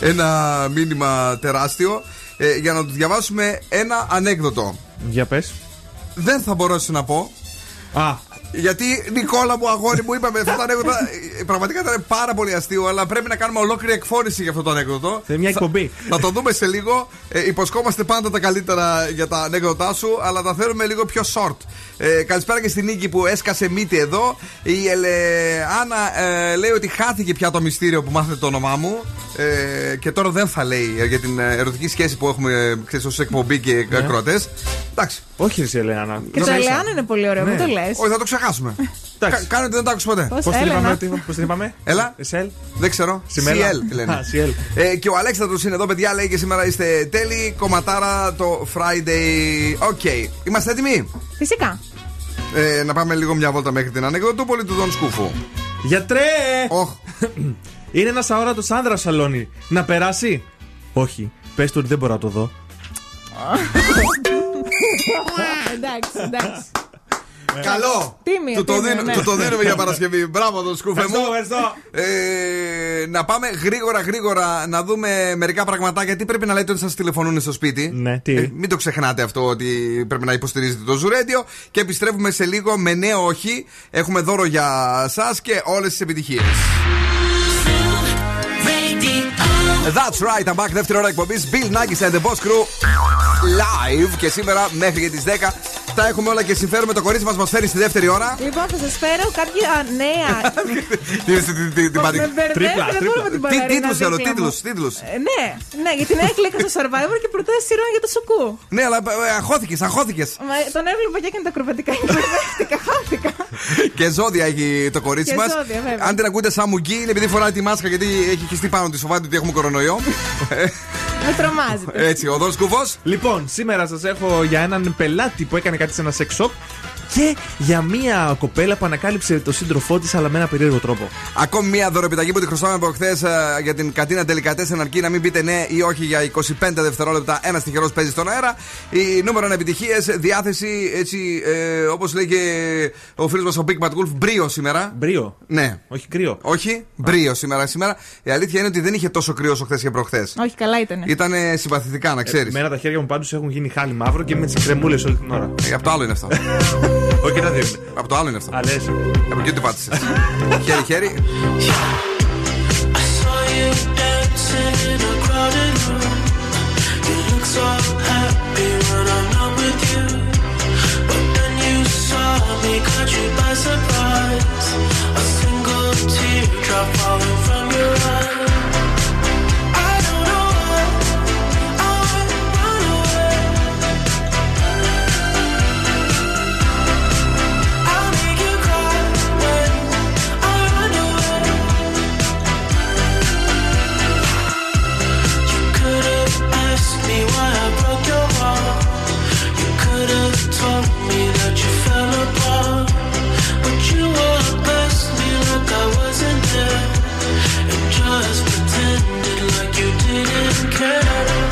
ένα μήνυμα τεράστιο ε, για να του διαβάσουμε ένα ανέκδοτο. Για πες. Δεν θα μπορέσω να πω. Α, Γιατί Νικόλα μου, αγόρι μου, είπαμε αυτό το ανέκδοτο. ε, Πραγματικά ήταν πάρα πολύ αστείο, αλλά πρέπει να κάνουμε ολόκληρη εκφώνηση για αυτό το ανέκδοτο. σε μια Θα- εκπομπή. Θα το δούμε σε λίγο. Ε, υποσχόμαστε πάντα τα καλύτερα για τα ανέκδοτά σου, αλλά τα θέλουμε λίγο πιο short. Ε, καλησπέρα και στην Νίκη που έσκασε μύτη εδώ. Η Ελεάνα ε, λέει ότι χάθηκε πια το μυστήριο που μάθατε το όνομά μου. Ε, και τώρα δεν θα λέει ε, για την ε, ερωτική σχέση που έχουμε ε, ξέρεις, ως εκπομπή και Ναι. ακροατές. Εντάξει. Όχι ρε Ελένα. Και το Ελεάνα είναι πολύ ωραίο, Ναι. μην το λες. Όχι, θα το ξεχάσουμε. Κα- Κάνε ότι δεν το άκουσα ποτέ. Πώς, Πώς την Έλενα. είπαμε, τι- πώς την είπαμε; Έλα. Εσέλ. Δεν ξέρω. Σιμέλα. CL τη λένε. Α, CL. Ε, και ο Αλέξανδρος είναι εδώ, παιδιά. Λέει και σήμερα είστε τέλειοι. Κομματάρα το Friday. OK. Είμαστε έτοιμοι; Φυσικά. Ε, να πάμε λίγο μια βόλτα μέχρι την ανεκδοτούπολη του Δον Σκούφου. Γιατρέ! Οχ. Είναι ένας αόρατος άνδρας σαλόνι. Να περάσει; Όχι. Πες του ότι δεν μπορώ να το δω. εντάξει, εντάξει. Καλό. Τίμιο, Του το, τίμιο, δίνω- ναι. του το δίνουμε για Παρασκευή. Μπράβο τον σκούφε μου. Ευχαριστώ, Ε, να πάμε γρήγορα γρήγορα να δούμε μερικά πραγματάκια. Γιατί πρέπει να λέτε ότι σας τηλεφωνούν στο σπίτι; Ναι, τι; Ε, μην το ξεχνάτε αυτό ότι πρέπει να υποστηρίζετε το Ζουρέντιο. Και επιστρέφουμε σε λίγο με νέο όχι. Έχουμε δώρο για εσά και όλες τις επιτυχίες. That's right, I'm back. Δεύτερη ώρα εκπομπής. Bill Nackis and the Boss Crew live. Και σήμερα μέχρι και τις 10 τα έχουμε όλα και συμφέρουμε. Το κορίτσι μας μας φέρει στη δεύτερη ώρα. Λοιπόν, θα σας φέρω κάποια νέα. Τι είναι την- την- την Με πατή- μπερδεύει, δεν μπορώ με την Τι μπαλαρίνα τίτλους θέλω, δίπλα μου. τίτλους, τίτλους. Ε, Ναι, ναι, γιατί είναι έκλεικα στο Survivor και προτάσει σειρών για το σουκού. Ναι, αλλά ε, αγχώθηκες, αγχώθηκες. Μα τον έβλεπα και έκανε τα ακροβατικά και μπερδεύτηκα, χάθηκα. Και ζώδια έχει το κορίτσι Και μας. ζώδια, βέβαια. Αν την ακούτε σαν μουγκί, είναι επειδή φοράει τη μάσκα γιατί έχει χυστεί πάνω της φοβάται ότι έχουμε κορονοϊό. Με τρομάζετε. Έτσι, ο Δόν Κουφό. Λοιπόν, σήμερα σας έχω για έναν πελάτη που έκανε κάτι σε ένα sex shop και για μία κοπέλα που ανακάλυψε το σύντροφό της, αλλά με ένα περίεργο τρόπο. Ακόμη μία δωρεπιταγή που τη χρωστάμε από χθες για την Κατίνα Τελικατέσεν αρκεί να μην πείτε ναι ή όχι για 25 δευτερόλεπτα. Ένας τυχερός παίζει στον αέρα. Η νούμερο επιτυχίες, διάθεση έτσι ε, όπως λέει και ο φίλος μας ο Big Bad Wolf, μπρίο σήμερα. Μπρίο. Ναι. Όχι κρύο. Όχι, μπρίο σήμερα. σήμερα. Η αλήθεια είναι ότι δεν είχε τόσο κρύο όσο χθες και προχθές. Όχι, καλά ήταν. Ήταν συμπαθητικά, να ξέρεις. Εμένα τα χέρια μου πάντως έχουν γίνει χάλι μαύρο και με τις κρεμούλες όλη την ώρα. Ε, από το άλλο είναι αυτό. Όχι, να δείτε. Από το άλλο είναι αυτό. Αλέσαι. Από εκεί το πάτησες. χέρι, χέρι. Just pretended like you didn't care.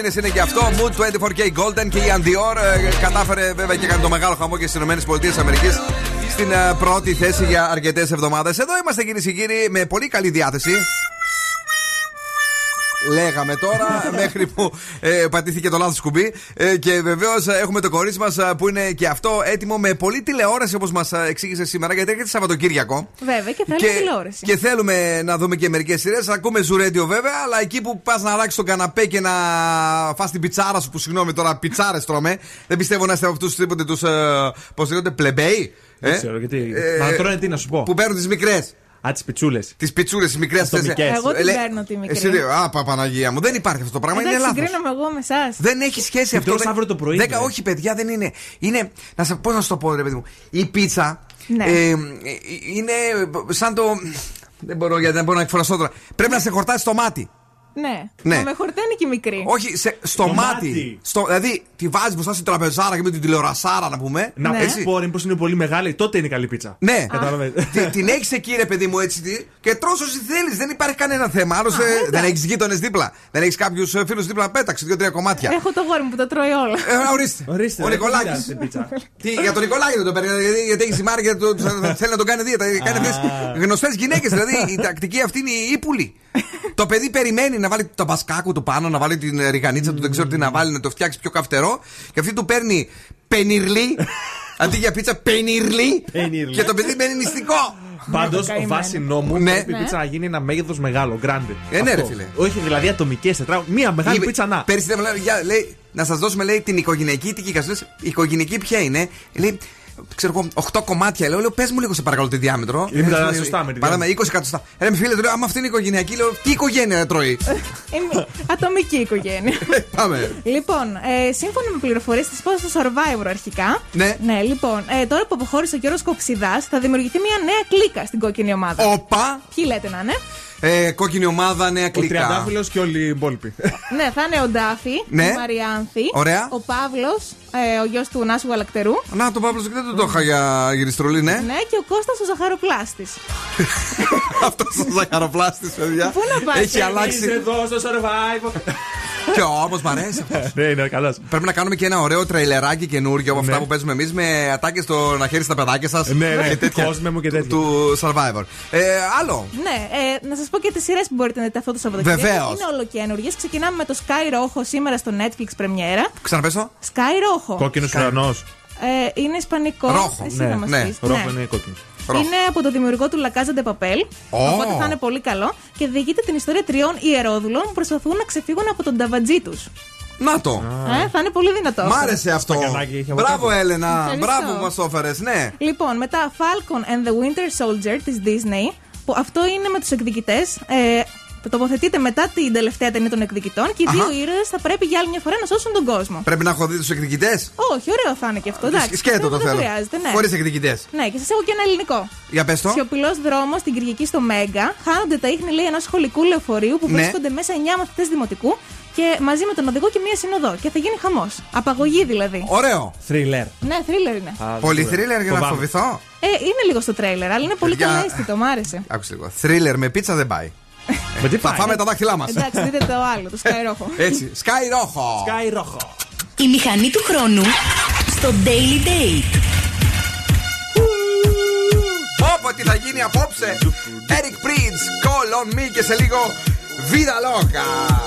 Μήνες είναι και αυτό. Mood 24K Golden και η Andior ε, κατάφερε βέβαια και έκανε το μεγάλο χαμό και στις ΗΠΑ στην ε, πρώτη θέση για αρκετές εβδομάδες. Εδώ είμαστε κυρίες και κύριοι με πολύ καλή διάθεση. Λέγαμε τώρα, μέχρι που ε, πατήθηκε το λάθος κουμπί. Ε, και βεβαίως έχουμε το κορίτσι μας που είναι και αυτό έτοιμο με πολλή τηλεόραση όπως μας εξήγησε σήμερα, γιατί έρχεται Σαββατοκύριακο. Βέβαια και θέλουμε τηλεόραση. και θέλουμε να δούμε και μερικές σειρές. Ακούμε ζουρέντιο βέβαια, αλλά εκεί που πας να αλλάξεις τον καναπέ και να φας την πιτσάρα σου, που συγγνώμη τώρα, πιτσάρες τρώμε. Δεν πιστεύω να είστε από αυτούς τίποτε τους. Ε, Πώς λέγονται, πλεμπέι. Δεν ξέρω γιατί. Ε, Μα τρώνε τι να σου πω; Που παίρνουν τις μικρές. Α, τις πιτσούλες. Τις πιτσούλες, τις μικρές Ατομικές. Εγώ την Λέ- παίρνω τη μικρή. Εσύ δεν- Α, Παπαναγία μου, δεν υπάρχει αυτό το πράγμα. Είναι Εντάξει, λάθος. συγκρίνομαι εγώ με εσάς. Δεν έχει σχέση αυτό. τρως δεν- αύριο το πρωί, Δέκα, ρε. όχι, παιδιά, δεν είναι. Είναι. Να σε, πώς να σου το πω, ρε παιδί μου. Η πίτσα. Ναι. ε, ε, είναι σαν το. Δεν μπορώ γιατί δεν μπορώ να εκφραστώ τώρα. Πρέπει να σε χορτάσει το μάτι. Ναι. Ναι. Μα με χορταίνει και η μικρή. Όχι, σε, στο Το μάτι. μάτι. Στο, δηλαδή, τη βάζεις μπροστά στην τραπεζάρα και με την τηλεορασάρα να πούμε. Να Ναι. πει πω είναι πολύ μεγάλη, τότε είναι καλή πίτσα. Ναι, Κατάλαβε. Τη- την έχεις εκεί, ρε παιδί μου, έτσι τι, και τρως όσοι θέλεις. Δεν υπάρχει κανένα θέμα. Άλλωστε, δεν έχεις γείτονες δίπλα. Δεν έχεις κάποιους φίλους δίπλα. Πέταξε δύο-τρία κομμάτια. Έχω το γόρι μου που τα τρώει όλα. Ε, ορίστε. Ορίστε, Ο ρε, Νικολάκης. κοίτα την πίτσα. Τι, για τον Νικολάκη δεν το παίρνει, γιατί, γιατί έχει ζυμάρει και το- το- θέλει να τον κάνει δίαιτα. Κάνει αυτέ γνωστές γυναίκες. Δηλαδή η τακτική αυτή είναι η ύπουλη. Το παιδί περιμένει να βάλει το μπασκάκου του πάνω, να βάλει την ριγανίτσα του, δεν ξέρω τι να βάλει, να το φτιάξει πιο καυτερό. Και αυτή του παίρνει πενιρλί. Αντί για πίτσα, πενιρλί. Πενιρλί. και το παιδί μένει νηστικό. Πάντως, καημένο. βάσει νόμου, Ναι. πρέπει η Ναι. πίτσα να γίνει ένα μέγεθος μεγάλο, grande. Ε, ναι, Αυτό. ρε, φίλε. Όχι δηλαδή ατομικές τετράγωνες. Μία μεγάλη Είπε- πίτσα να. Πέρυσι δεν μου λέει, «Για, λέει, να σας δώσουμε λέει, την οικογενειακή τύχη. Λε, η οικογενειακή ποια είναι; Λέει, ξέρω εγώ, 8 κομμάτια. Λέω, λέω πες μου λίγο σε παρακαλώ τη διάμετρο. Είναι Ε, τα λέει, σωστά με τη Παράδειγμα, 20 εκατοστά. Ε, ρε, φίλε, του λέω, άμα αυτή είναι η οικογενειακή, λέω, τι οικογένεια τρώει. Είμαι ατομική οικογένεια. Πάμε. Λοιπόν, ε, σύμφωνα με πληροφορίες τη υπόθεση του Survivor αρχικά. Ναι. Ναι, λοιπόν, ε, τώρα που αποχώρησε ο Γιώργος Κοψιδά, θα δημιουργηθεί μια νέα κλίκα στην κόκκινη ομάδα. Όπα. Ποιοι λέτε να είναι; Ε, κόκκινη ομάδα, νέα Ο κλίκα. τριαντάφυλλος και όλοι οι υπόλοιποι. ναι, θα είναι ο Ντάφη, Ναι. η Μαριάνθη, Ωραία. ο Παύλος, ε, ο γιος του Νάσου Γαλακτερού. Να, τον Παύλο δεν το είχα για γυριστρολή, ναι. Ναι, και ο Κώστας ο Ζαχαροπλάστης. Αυτός ο ζαχαροπλάστης, παιδιά. Πού να πάτε, Έχει αλλάξει. Είσαι εδώ στο survival. Και όμω μ' αρέσει αυτό. ναι, είναι καλός. Πρέπει να κάνουμε και ένα ωραίο τραϊλεράκι καινούργιο από αυτά Ναι. που παίζουμε εμείς με ατάκες στο να χέρι στα παιδάκια σας. Ναι, ναι, κόσμε μου και τέτοια. Του Survivor. Ε, άλλο. Ναι, ε, να σας πω και τις σειρές που μπορείτε να δείτε αυτό το Σαββατοκύριακο. Βεβαίως. Είναι ολοκένουργιε. Ξεκινάμε με το Sky Rojo σήμερα στο Netflix πρεμιέρα. Ξαναπέσω. Sky Rojo. Κόκκινος ουρανός. Ε, είναι ισπανικό. Ρόχο, Εσύ ναι, θα μας ναι. πεις. Ρόχο είναι κόκκινος. Ρόχο. Είναι από το δημιουργό του La Casa de Papel. Οπότε θα είναι πολύ καλό. Και διηγείται την ιστορία τριών ιερόδουλων που προσπαθούν να ξεφύγουν από τον ταβατζή τους. Να το. Ε, θα είναι πολύ δυνατό. Μ' άρεσε αυτό. Στακανάκι έχει από Μπράβο, κάτω. Έλενα. Ευχαριστώ. Μπράβο που μας το έφερε, ναι. Λοιπόν, μετά Falcon and the Winter Soldier της Disney. Που αυτό είναι με τους εκδικητές. Ε, τοποθετείται μετά την τελευταία ταινία των εκδικητών και οι Αχα. δύο ήρωες θα πρέπει για άλλη μια φορά να σώσουν τον κόσμο. Πρέπει να έχω δει τους εκδικητές; Όχι, ωραίο θα είναι και αυτό. Εντάξει, Σκέτο το δεν θέλω. χρειάζεται, ναι. Χωρίς εκδικητές. Ναι, και σας έχω και ένα ελληνικό. Για πες το. Σιωπηλός δρόμος στην Κυριακή στο Μέγκα. Χάνονται τα ίχνη, λέει, ενός σχολικού λεωφορείου που Ναι. βρίσκονται μέσα 9 μαθητές δημοτικού και μαζί με τον οδηγό και μία συνοδό. Και θα γίνει χαμός. Απαγωγή δηλαδή. Ωραίο. Θρίλερ. Ναι, θρίλερ είναι. Πολύ θρίλερ για να Φοβάμαι. φοβηθώ. Ε, είναι λίγο στο τρέιλερ, αλλά είναι πολύ Παιδιά. καλά αίσθητο, μ' άρεσε. Άκουσε λίγο. Θρίλερ με πίτσα δεν πάει. Με τι Θα πάει; φάμε τα δάχτυλά μας. Εντάξει, δείτε το άλλο, το σκαϊρόχο. Έτσι. Sky ρόχο. Sky ρόχο. Η μηχανή του χρόνου στο Daily Date. Όπω τι θα γίνει απόψε. Eric Prince, call on me και σε λίγο Vida Loca.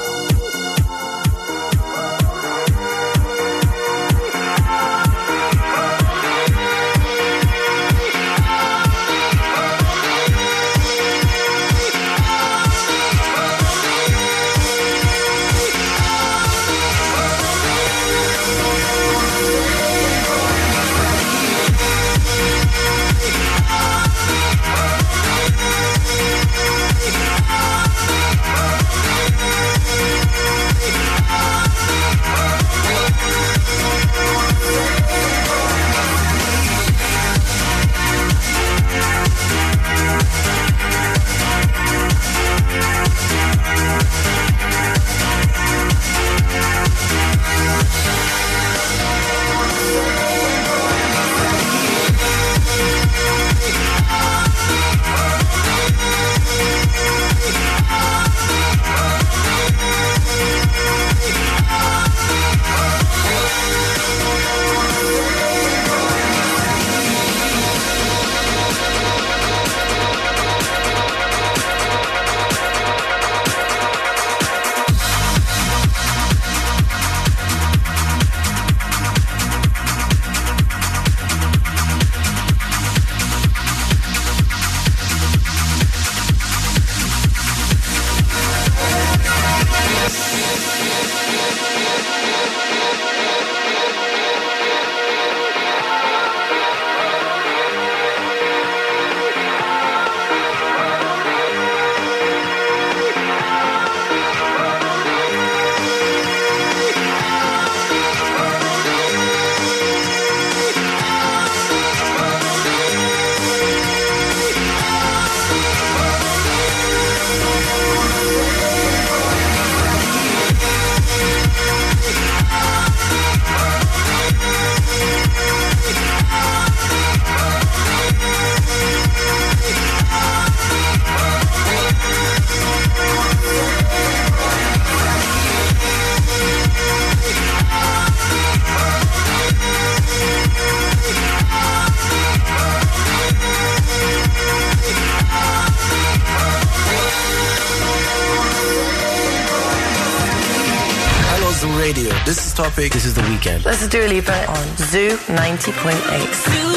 Dua Lipa on Zoo 90.8.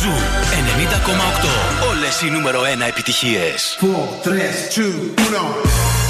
Ζου 90,8. Όλες οι νούμερο 1 επιτυχίες. 4, 3, 2, 1.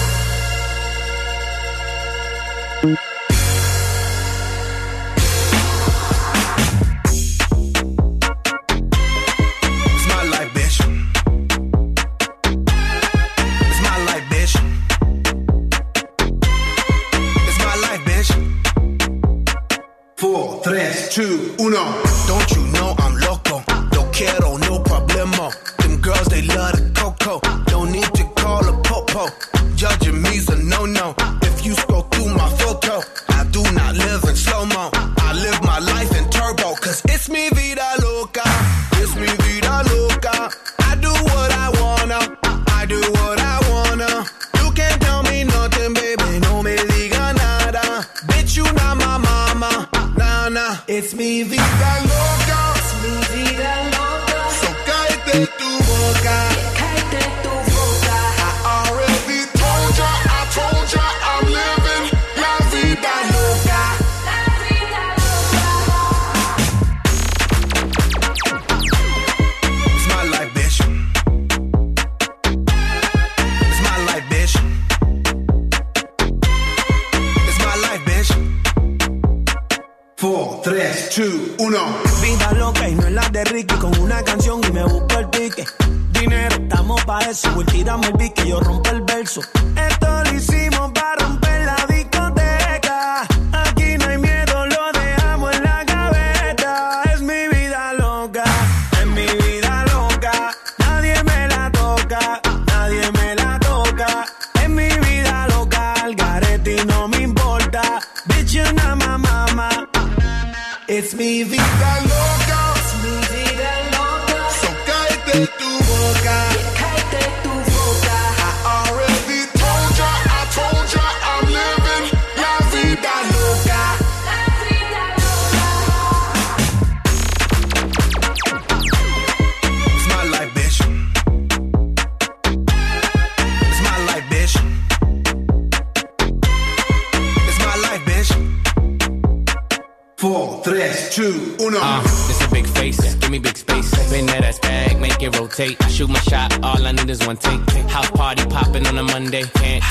Uno. Vida loca y no es la de Ricky con una canción y me busco el pique. Dinero, estamos pa' eso. Voy tirame el pique, yo rompo el verso.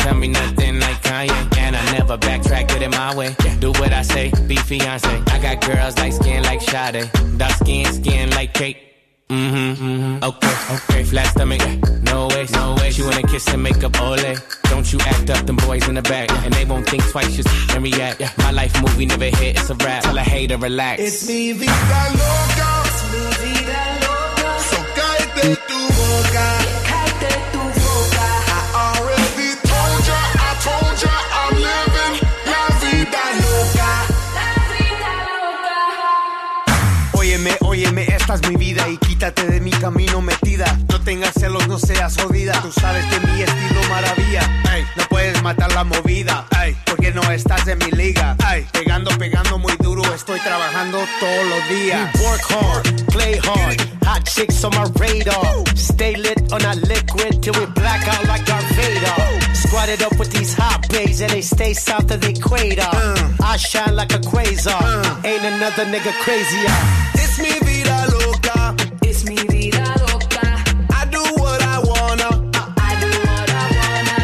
Tell me nothing like Kanye. And I never backtrack, get it my way. Do what I say, be fiance. I got girls like skin like Sade. Dark skin, skin like cake. Mm-hmm, mm-hmm. Okay, okay. Flat stomach, no way, no way. She wanna kiss and make up ole. Don't you act up, them boys in the back. And they won't think twice, just and react. My life movie never hit, it's a rap. Tell a hater, relax. It's mi vida loca. Es mi vida loca. So cállate tu boca. Cállate Óyeme, esta es mi vida y quítate de mi camino metida. No tengas celos, no seas jodida. Tú sabes que mi estilo maravilla. No puedes matar la movida. Ey, porque no estás en mi liga. Pegando, pegando muy duro. Estoy trabajando todos los días. Work hard, play hard. Hot chicks on my radar. Stay lit on a liquid till we black out like Darth Vader. Squatted up with these hot babes and they stay south of the equator. I shine like a quasar. Ain't another nigga crazier. It's mi vida loca. It's mi vida loca. I do what I wanna. I do what I wanna.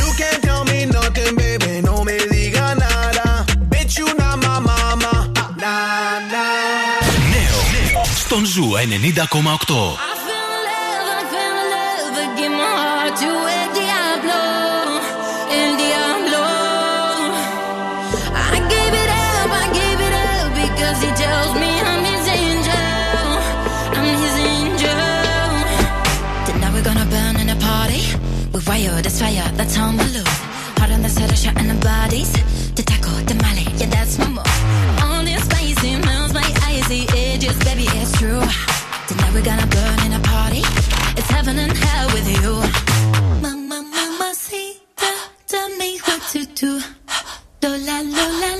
You can't tell me nothing, baby. No me diga nada. Bitch, you not my mama. Nah, nah. Νέο, νέο. Στον Ζου 90,8. Give my heart to El Bodies. The taco, the mali, yeah, that's my move. All this spicy melts my icy edges, baby, it's true. Tonight we're gonna burn in a party. It's heaven and hell with you. Mama, mama, see, tell me what to do. Do la lo la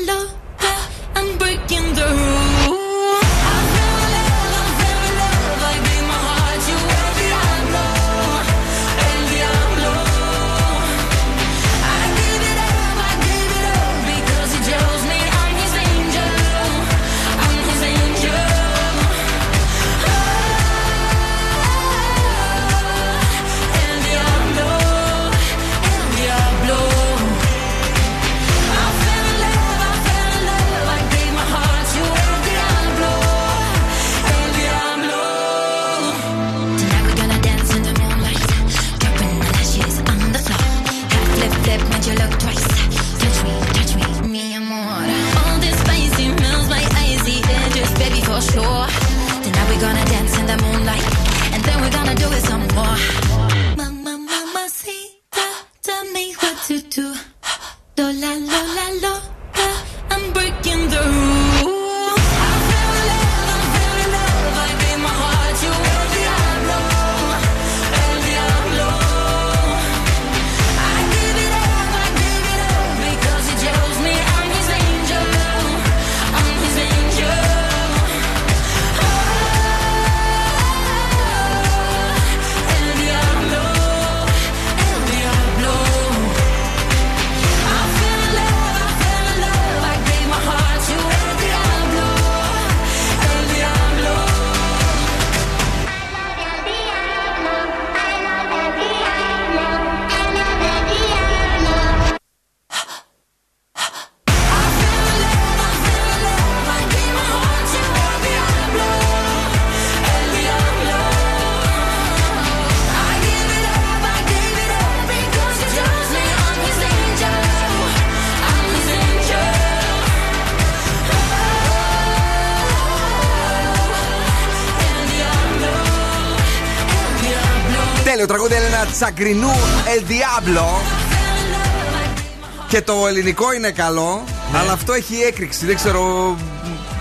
τραγούδι Έλενα Τσακρινού El Diablo. Και το ελληνικό είναι καλό, Ναι. αλλά αυτό έχει έκρηξη. Δεν ξέρω.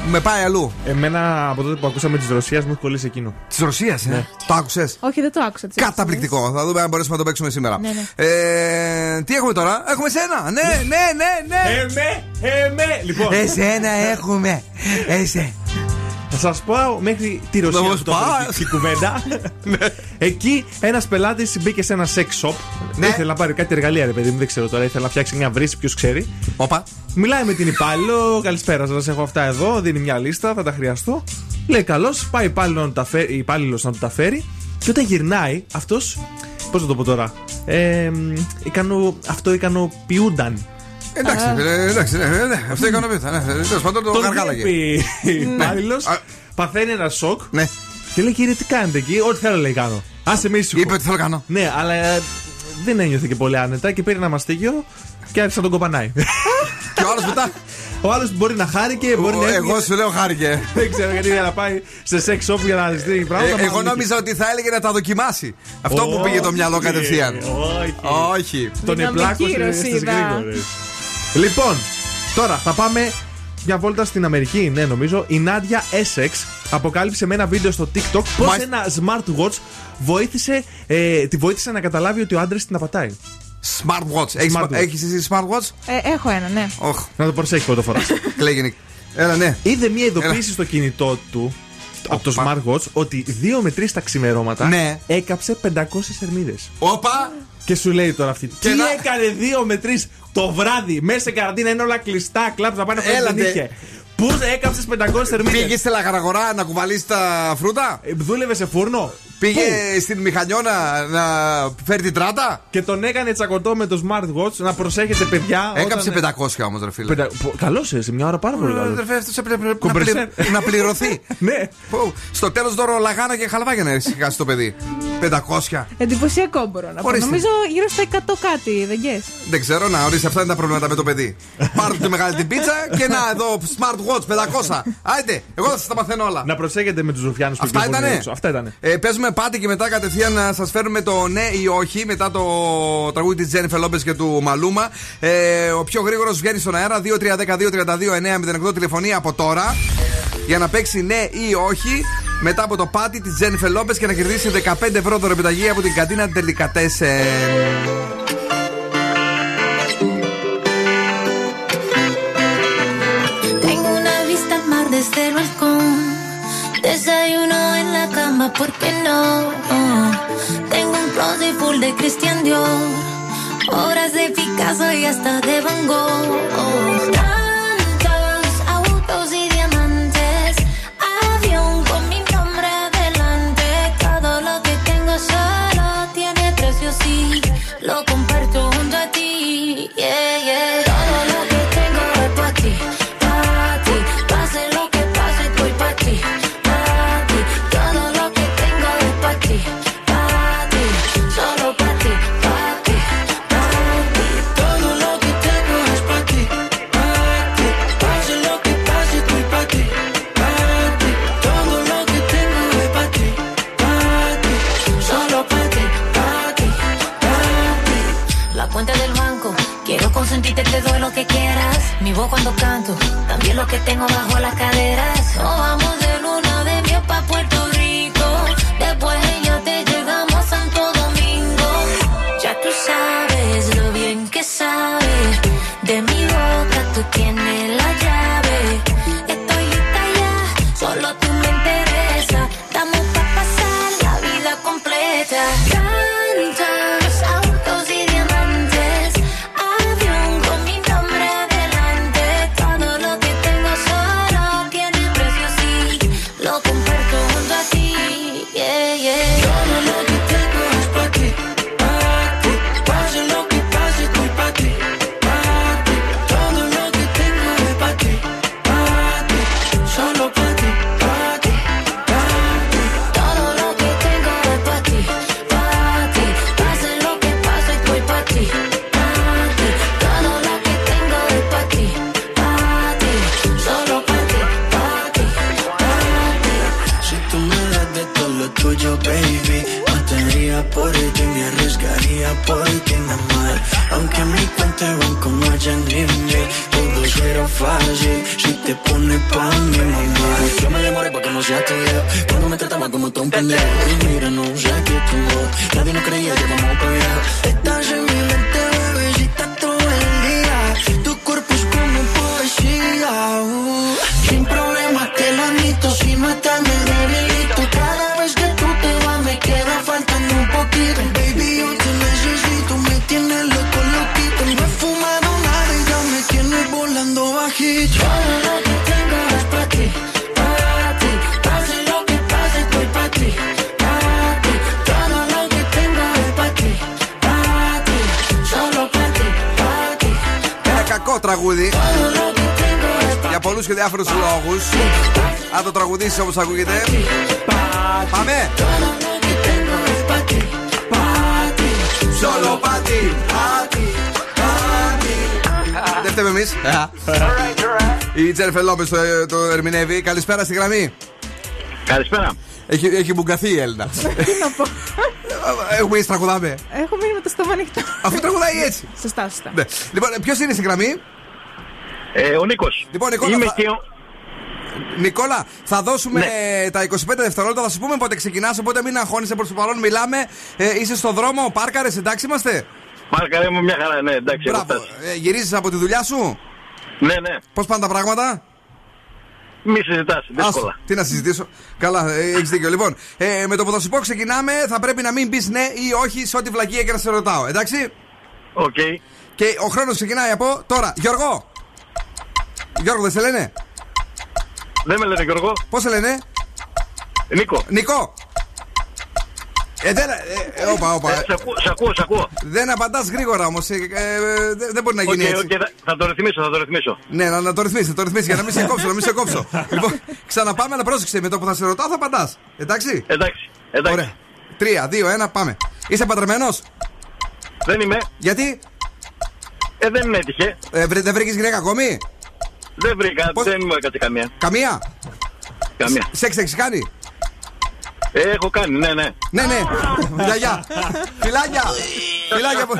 Με πάει αλλού. Εμένα από τότε που ακούσαμε της Ρωσίας μου έχει κολλήσει εκείνο. Της Ρωσίας, ε; Το άκουσες; Όχι, δεν το άκουσα. τις Καταπληκτικό. Θα δούμε αν μπορέσουμε να το παίξουμε σήμερα. Ναι, ναι. Ε, τι έχουμε τώρα, έχουμε σένα. Ναι, ναι, ναι, ναι. Εμέ, εμέ. Λοιπόν, Εσένα έχουμε. Εσέ. θα σας πω μέχρι τη Ρωσία. Να που μας το πας. βρήκε η κουβέντα. Εκεί ένας πελάτης μπήκε σε ένα sex shop. Ναι. Ήθελε να πάρει κάτι εργαλεία, ρε παιδί μου, δεν ξέρω τώρα. Ήθελε να φτιάξει μια βρύση, ποιος ξέρει. Όπα. Μιλάει με την υπάλληλο. Καλησπέρα σας, έχω αυτά εδώ. Δίνει μια λίστα, θα τα χρειαστώ. Λέει καλώς, πάει υπάλληλο να του τα φέρει- η υπάλληλος να του τα φέρει. Και όταν γυρνάει, αυτός. Πώς να το πω τώρα. Ε, ικανο, αυτό ικανοποιούνταν. Εντάξει, ε, εντάξει, ναι, ναι, ναι, αυτό ικανοποιείται. Ναι, τέλος πάντων το Τον γαργάλαγε. βλέπει η Ναι. υπάλληλο, Α, παθαίνει ένα σοκ Ναι. Και λέει: Κύριε, τι κάνετε εκεί, Ό,τι θέλω λέει κάνω. Άσε με ήσυχο. Είπε ότι θέλω να κάνω. Ναι, αλλά ε, δεν ένιωθε και πολύ άνετα και πήρε ένα μαστίγιο και άρχισε να τον κοπανάει. Και ο άλλος μετά; Ο άλλος μπορεί να χάρηκε, μπορεί να Εγώ σου λέω χάρηκε. Δεν ξέρω γιατί για να πάει σε sex shop για να ζητήσει Ε, πράγματα. Εγώ νόμιζα ότι θα έλεγε να τα δοκιμάσει. Αυτό που πήγε το μυαλό κατευθείαν. Όχι. Όχι. Τον Δυναμική επλάκωσε στις Ρωσίδα. γρήγορες. Λοιπόν, τώρα θα πάμε μια βόλτα στην Αμερική. Ναι, νομίζω. Η Νάντια Essex αποκάλυψε με ένα βίντεο στο TikTok πώ Μα- ένα smartwatch βοήθησε, ε, τη βοήθησε να καταλάβει ότι ο άντρας την απατάει. Smartwatch. Έχεις- Smartwatch. Έχεις εσύ smartwatch? Ε, έχω ένα, ναι. Όχι. Να το προσέχεις πρώτα φορά. Κλαίγει Νίκ. Έλα, ναι. Είδε μια ειδοποίηση στο κινητό του από το Οπα. smartwatch ότι 2 με 3 τα ξημερώματα Ναι. έκαψε 500 θερμίδε. Όπα! Και σου λέει τώρα αυτή. Τι να- έκανε 2 με 3 το βράδυ μέσα σε καραντίνα είναι όλα κλειστά. Κλαμπ να πάνε να Έλατε. δεν είχε. Πού έκαψες 500 θερμίδες; Πήγες στη λαγαραγορά να κουβαλήσεις τα φρούτα; Δούλευες σε φούρνο; Πήγε Πού; στην μηχανιό να, να φέρει την τράτα; Και τον έκανε τσακωτό με το smartwatch να προσέχετε παιδιά. Έκαψε όταν- 500 όμως, ρε φίλε. Καλός σε μια ώρα πάρα πολύ Ε, καλός. αδερφέ, αυτός έπρεπε να Κομπρεσέρ. πλη- να πληρωθεί. Ναι. Πω, Στο τέλος δώρο λαγάνα και χαλβά για να ησυχάσει το παιδί. 500. Εντυπωσιακό μπορώ να πω. Ορίστε. Νομίζω γύρω στα 100 κάτι, δεν γες. Δεν ξέρω, να ορίστε, αυτά είναι τα προβλήματα με το παιδί. Πάρτε τη μεγάλη την πίτσα και να εδώ smartwatch 500. Άιντε, εγώ θα σα τα μαθαίνω όλα. Να προσέχετε με τους ρουφιάνους που Αυτά κυκλοφορούν ήτανε; έξω. Αυτά ήταν. Ε, παίζουμε πάτη και μετά κατευθείαν να σας φέρουμε το ναι ή όχι μετά το τραγούδι της Τζένιφε Λόμπε και του Μαλούμα. Ε, ο πιο γρήγορος βγαίνει στον αέρα 2-3-12-32-9-08 τηλεφωνία από τώρα για να παίξει ναι ή όχι μετά από το πάτη της Τζένιφε Λόμπε και να κερδίσει 15 ευρώ δωρεπιταγή από την καντίνα Τελικατέσεν. Tengo una vista al mar desde el balcón. Desayuno en la cama, ¿por qué no? Tengo un closet full de Christian Dior. Obras de Picasso y hasta de Van Gogh. Tantos autos y diamantes. Avión con mi nombre adelante. Todo lo que tengo solo tiene precio, sí. Lo comparto junto a ti. Que quieras. Mi voz cuando canto, también lo que tengo bajo las caderas. Nos vamos de luna fácil si te pones pa' mi mamá. Yo me demoré porque no sea tuyo, cuando me trataba como todo un pendejo. Y mira, no sé qué tengo, nadie nos creía que vamos pa' viejo. Estás και διάφορους λόγους. Αν το τραγουδήσεις όπως ακούγεται. Πάμε! Solo πάτη, πάτη, πάτη. Δεν φταίμε εμείς. Η Τζέρφε Λόπες το, το ερμηνεύει. Καλησπέρα στη γραμμή. Καλησπέρα. Έχει, έχει μπουγκαθεί η Έλληνα. Τι να πω. Έχουμε ήδη τραγουδάμε. Έχω μείνει με το στόμα ανοιχτό. Αφού τραγουδάει έτσι. Σωστά, σωστά. Ναι. Λοιπόν, ποιος είναι στη γραμμή; Ε, ο Νίκος. Λοιπόν, Νικόλα, Είμαι θα- και ο... Νικόλα, θα δώσουμε Ναι. τα 25 δευτερόλεπτα. Θα σου πούμε πότε ξεκινάς. Οπότε μην αγχώνεσαι προς το παρόν. Μιλάμε. Ε, είσαι στο δρόμο, πάρκαρες, εντάξει είμαστε; Μάρκα μου μια χαρά, ναι, εντάξει. έχω Μπράβο. φτάσει. Ε, Γυρίζεις από τη δουλειά σου; Ναι, ναι. Πώς πάνε τα πράγματα; Μη συζητάς, δύσκολα. Άστο, τι να συζητήσω; Καλά, ε, έχεις δίκιο. Λοιπόν, ε, με το που θα σου πω ξεκινάμε, θα πρέπει να μην πεις ναι ή όχι σε ό,τι βλακία και να σε ρωτάω. Εντάξει; Οκ. Και ο χρόνος ξεκινάει από τώρα. Γιώργο. Γιώργο, δεν σε λένε; Δεν με λένε Γιώργο. Πώς σε λένε; Νίκο. Νίκο. Ε, δεν. Ε, ε, όπα, όπα. Ε, σ' ακούω, σ' ακούω, σ' ακούω. Δεν απαντάς γρήγορα όμως. δεν δεν μπορεί να γίνει Οκ, έτσι. οκ, θα, θα το ρυθμίσω, θα το ρυθμίσω. Ναι, να, να το ρυθμίσεις, να το ρυθμίσεις για να μην σε κόψω, να μην σε κόψω. λοιπόν, ξαναπάμε, αλλά πρόσεξε με το που θα σε ρωτάω θα απαντάς. Εντάξει; Εντάξει, εντάξει. Ωραία. Τρία, δύο, ένα, πάμε. Είσαι παντρεμένος; Δεν είμαι. Γιατί; Ε, δεν έτυχε. Ε, βρε- δεν βρήκες γυναίκα ακόμη; Δεν βρήκα, δεν μου έκατσε καμία. Καμία. Καμία. Σεξ έχει κάνει. Ε, έχω κάνει, ναι, ναι. Ναι, ναι. Γεια, γεια. Φιλάκια. Φιλάκια. από-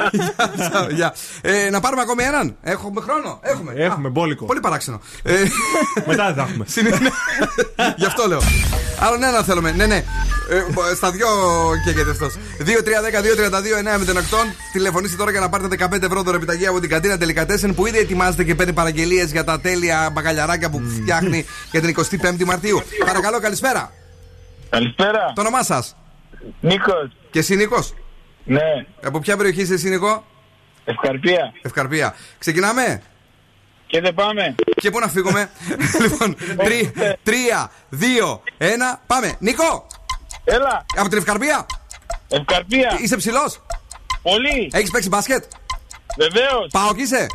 Γεια, γεια. Ε, να πάρουμε ακόμη έναν; Έχουμε χρόνο; Έχουμε. Έχουμε Α, μπόλικο. Πολύ παράξενο. Ε, Μετά δεν θα έχουμε. Συνήθω. Γι' αυτό λέω. Άλλον ένα θέλουμε. Ναι, ναι. Ε, μπο- στα δυο καίγεται αυτός. 2-3-10-2-32-9 Τηλεφωνήστε τώρα για να πάρετε 15 ευρώ δωρεπιταγή από την καντίνα Τελικατέσεν που ήδη ετοιμάζεται και παίρνει παραγγελίες για τα τέλεια μπαγκαλιαράκια που φτιάχνει για την 25η Μαρτίου. Παρακαλώ, καλησπέρα. Καλησπέρα. Το όνομά σας; Νίκος. Και εσύ Νίκος; Ναι. Από ποια περιοχή είσαι εσύ Νίκο; Ευκαρπία. Ευκαρπία. Ξεκινάμε; Και δεν πάμε. Και πού να φύγουμε; λοιπόν, 3, 2, 1, πάμε. Νίκο! Έλα. Από την Ευκαρπία; Ευκαρπία. Είσαι ψηλός; Πολύ. Έχεις παίξει μπάσκετ; Βεβαίως. Πάω και είσαι;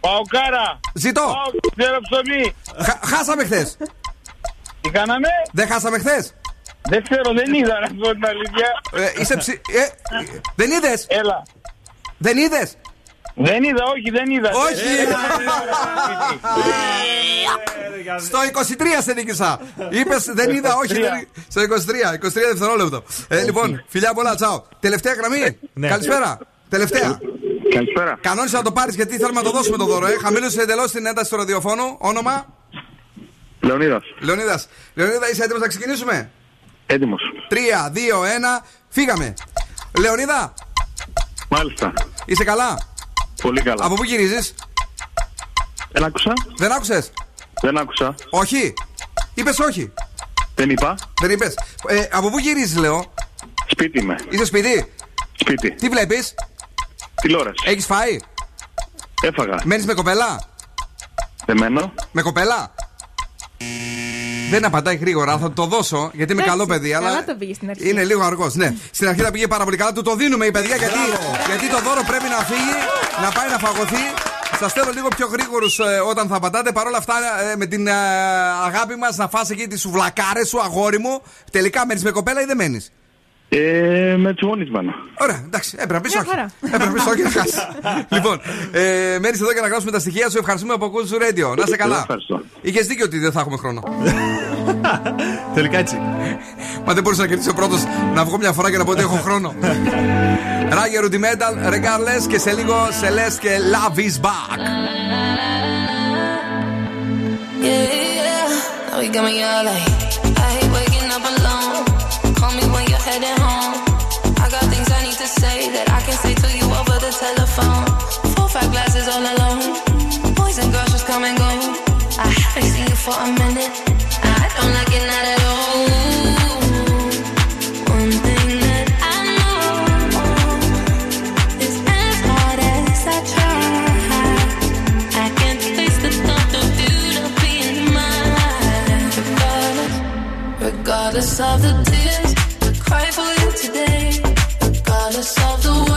Πάω κάρα. Ζητώ. Πάω ξέρω ψωμί. Χα- χάσαμε χθες. Τι κάναμε; Δεν χάσαμε χθες; Δεν ξέρω, δεν είδα να σου πω την αλήθεια. Ε, είσαι ψη... ε, δεν είδε. Έλα. Δεν είδε. Δεν είδα, όχι, δεν είδα. Όχι. Δεν- Στο 23 σε νίκησα. Είπε δεν είδα, όχι. δεν- Στο 23, 23 δευτερόλεπτο. Ε, λοιπόν, φιλιά πολλά, τσαο. Τελευταία γραμμή. Καλησπέρα. Τελευταία. Καλησπέρα. Κανόνισε να το πάρει γιατί θέλουμε να το δώσουμε το δώρο. Ε. Χαμήλωσε εντελώ την ένταση του ραδιοφώνου. Όνομα. Λεωνίδα. Λεωνίδα. Λεωνίδα, είσαι έτοιμο να ξεκινήσουμε. Έτοιμος. 3, 2, 1, φύγαμε. Λεωνίδα, Μάλιστα. είσαι καλά; Πολύ καλά. Από πού γυρίζεις, Δεν άκουσα. Δεν άκουσες; Δεν άκουσα. Όχι. Είπες όχι. Δεν είπα. Δεν είπες. Ε, από πού γυρίζεις, λέω. Σπίτι είμαι. Είσαι σπίτι; Σπίτι. Τι βλέπεις; Τηλεόραση. Έχεις φάει; Έφαγα. Μένεις με κοπέλα; Δεν μένω. Με κοπέλα; Δεν απαντάει γρήγορα, θα του το δώσω γιατί είμαι Εντάξει, καλό παιδί. καλά Αλλά το πήγε στην αρχή. είναι λίγο αργός. Ναι, στην αρχή τα πήγε πάρα πολύ καλά. Του το δίνουμε η παιδιά γιατί, γιατί το δώρο πρέπει να φύγει, να πάει να φαγωθεί. Σας θέλω λίγο πιο γρήγορους όταν θα πατάτε. Παρ' όλα αυτά, ε, με την ε, αγάπη μας να φας εκεί τις σουβλακάρες σου, αγόρι μου. Τελικά μένεις με κοπέλα ή δεν μένεις; Ε, με τους γονείς μένω. Ωραία, εντάξει, έπρεπε να πει Μια όχι. χαρά. Έπρεπε να πει όχι να χάσει. λοιπόν, ε, μένει εδώ για να γράψουμε τα στοιχεία σου. Ευχαριστούμε από Cool Radio. Να σε καλά. Ευχαριστώ. Είχες δίκιο ότι δεν θα έχουμε χρόνο. Τελικά έτσι. Μα δεν μπορούσα να κερδίσω πρώτος να βγω μια φορά και να πω ότι έχω χρόνο. Ράγερ Rudimental, regardless και σε λίγο Celeste και Love is back. Yeah, yeah. Now say that I can say to you over the telephone. Four, five glasses all alone. Boys and girls just come and go. I haven't seen you for a minute. I don't like it not at all. One thing that I know is as hard as I try. I can't face the thought of you not being mine. Regardless, regardless of the tears I cry for you today gonna solve the world.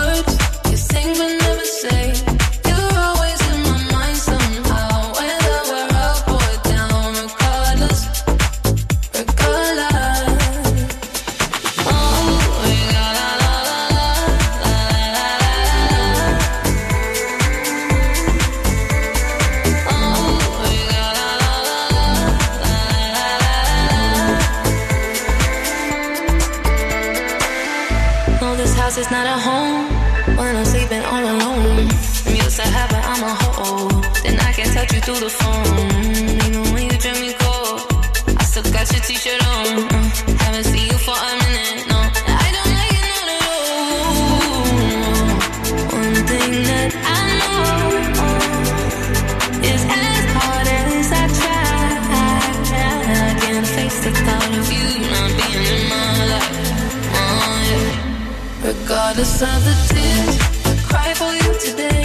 Is not a home when I'm sleeping all alone. I'm used to having I'm a hoe. Then I can touch you through the phone. Even when you dream me cold, I still got your t-shirt on. The side that did cry for you today.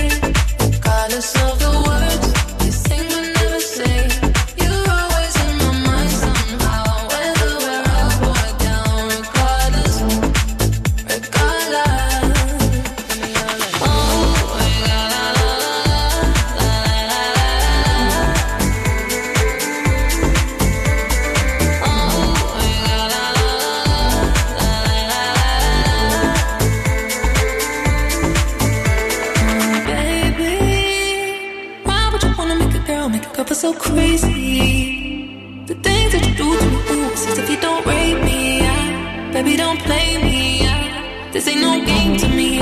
talking to me.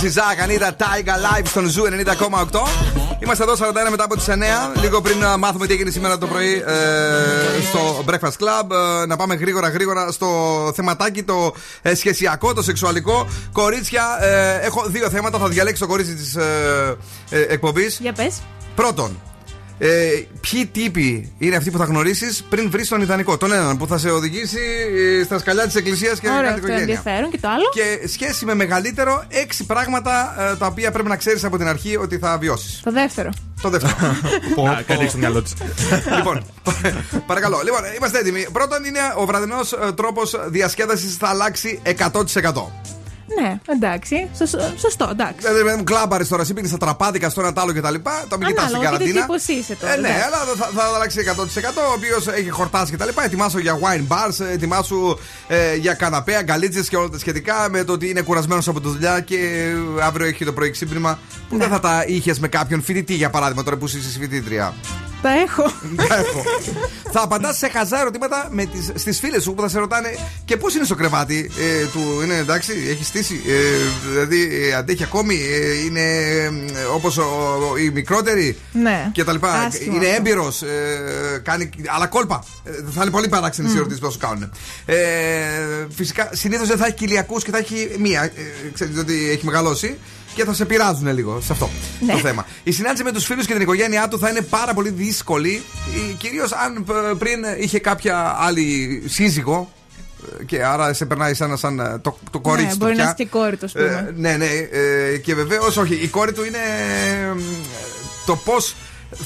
Ζιζά, Κανίτα, Tyga, live στον Zoo 90,8. Είμαστε εδώ 41 μετά από τις 9. Λίγο πριν ε, μάθουμε τι έγινε σήμερα το πρωί ε, στο Breakfast Club. Ε, να πάμε γρήγορα γρήγορα στο θεματάκι το ε, σχεσιακό, το σεξουαλικό. Κορίτσια, έχω δύο θέματα. Θα διαλέξω το κορίτσι της εκπομπής. Για πες. Πρώτον, ε, ποιοι τύποι είναι αυτοί που θα γνωρίσεις πριν βρεις τον ιδανικό; Τον έναν που θα σε οδηγήσει ε, στα σκαλιά της εκκλησίας και Ωραίο την αυτό οικογένεια. ενδιαφέρον. Και το άλλο; Και σχέση με μεγαλύτερο, έξι πράγματα ε, τα οποία πρέπει να ξέρεις από την αρχή ότι θα βιώσεις. Το δεύτερο. Το δεύτερο. Να κάνει στο μυαλό της. λοιπόν, παρακαλώ. Λοιπόν, είμαστε έτοιμοι. Πρώτον είναι ο βραδινός τρόπος διασκέδασης θα αλλάξει 100%. Ναι, εντάξει. Σωσ- Σωστό, εντάξει. Δηλαδή, παιδί μου, κλάμπαρε τώρα, εσύ πήγες στα τραπάδικα, στο ένα τ' άλλο κτλ. Το μην κοιτάς την Ανάλογα και τι καραντίνα. τύπος είσαι τώρα. Ε, ναι, εντάξει. αλλά θα, θα αλλάξει 100%. Ο οποίος έχει χορτάσει κτλ. Ετοιμάσου για wine bars, ε, ετοιμάσου ε, για καναπέ, αγκαλίτσες και όλα τα σχετικά με το ότι είναι κουρασμένος από τη δουλειά και ε, αύριο έχει το πρωί ξύπνημα που Ναι. δεν θα τα είχες με κάποιον φοιτητή για παράδειγμα τώρα που είσαι φοιτήτρια. Τα έχω. Τα έχω. θα απαντάς σε χαζά ερωτήματα με τις, στις φίλες σου που θα σε ρωτάνε και πώς είναι στο κρεβάτι ε, του. Είναι εντάξει, έχει στήσει. Ε, δηλαδή ε, αντέχει ακόμη. Ε, είναι ε, όπως ο, ο- η μικρότερη Ναι. και τα λοιπά. Άσχημο είναι αυτό. έμπειρος. Ε, κάνει άλλα κόλπα. Ε, θα είναι πολύ παράξενε οι Μμ. ερωτήσεις που θα σου κάνουν. Ε, φυσικά συνήθως δεν θα έχει κοιλιακού και θα έχει μία. Ε, ξέρετε ότι έχει μεγαλώσει. Και θα σε πειράζουν λίγο σε αυτό Ναι. το θέμα. Η συνάντηση με τους φίλους και την οικογένειά του θα είναι πάρα πολύ δύσκολη. Κυρίως αν π- πριν είχε κάποια άλλη σύζυγο. ε, Και άρα σε περνάει σαν, σαν ε, το, το κορίτσι Ναι, του μπορεί να πια. είσαι και κόρη του, ας Ε, πούμε. ναι, ναι. ε, και βεβαίως, όχι. Η κόρη του είναι ε, το πώς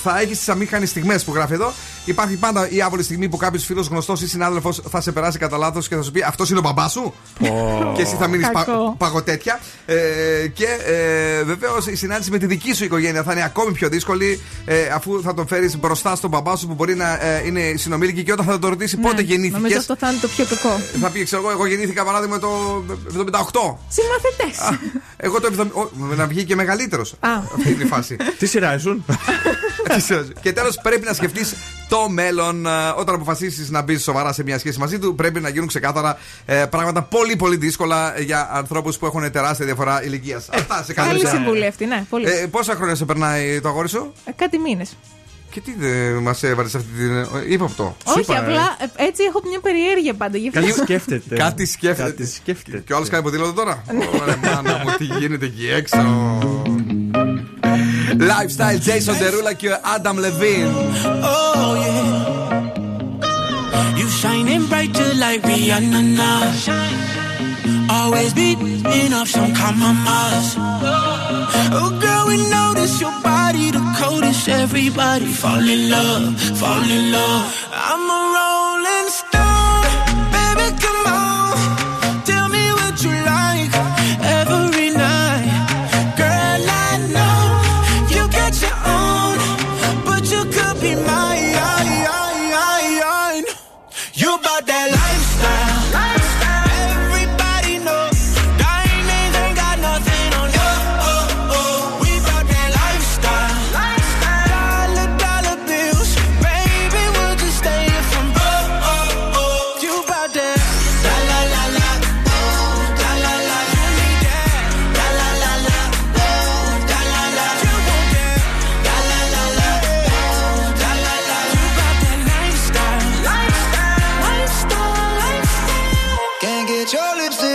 θα έχεις τις αμήχανες στιγμές που γράφει εδώ. Υπάρχει πάντα η άβολη στιγμή που κάποιος φίλος γνωστός ή συνάδελφος θα σε περάσει κατά λάθος και θα σου πει Αυτός είναι ο μπαμπάς σου. και εσύ θα μείνεις πα, Κακό. παγωτέτια. Ε, και ε, βεβαίως η συνάντηση με τη δική σου οικογένεια θα είναι ακόμη πιο δύσκολη ε, αφού θα τον φέρεις μπροστά στον μπαμπά σου που μπορεί να ε, είναι συνομήλικοι και όταν θα τον ρωτήσει πότε Ναι, γεννήθηκες. Νομίζω αυτό θα είναι το πιο κακό. Θα πει, ξέρω εγώ, εγώ γεννήθηκα παράδειγμα το 78. Συμμαθητές. Εγώ το 70. ο, Να βγει και μεγαλύτερος. Α. Αυτή είναι η φάση. Τι σειρά ήσουν; Τι σειρά- και τέλος, πρέπει να σκεφτείς το μέλλον. ε, Όταν αποφασίσεις να μπεις σοβαρά σε μια σχέση μαζί του, πρέπει να γίνουν ξεκάθαρα ε, πράγματα πολύ πολύ δύσκολα για ανθρώπους που έχουν τεράστια διαφορά ηλικίας. Αυτά σε Καλή κάθε συμβουλή αυτή, ναι. Πολύ. ε, Πόσα χρόνια σε περνάει το αγόρι σου, Ε, Κάτι μήνες. και τι δεν μας έβαλες σε αυτή την. ε, Ύποπτο. Όχι, απλά ε, έτσι έχω μια περιέργεια πάντα. Γι' αυτό. Κάτι σκέφτεται. Κάτι σκέφτεται. Κάτι σκέφτεται. Και ο άλλος κάνει υποδήλωτο τώρα; Ωραία, μάνα μου, τι γίνεται εκεί έξω; Lifestyle Jason Derulo και ο Adam Levine. Oh yeah. You shining brighter like Rihanna now. Always beating off some compromise. Oh girl, we notice your body the coldest. Everybody fall in love, fall in love. I'm a rolling stone, baby, come on.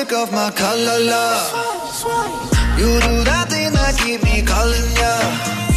Lipstick off my color, love. You do that thing that keep me calling ya. She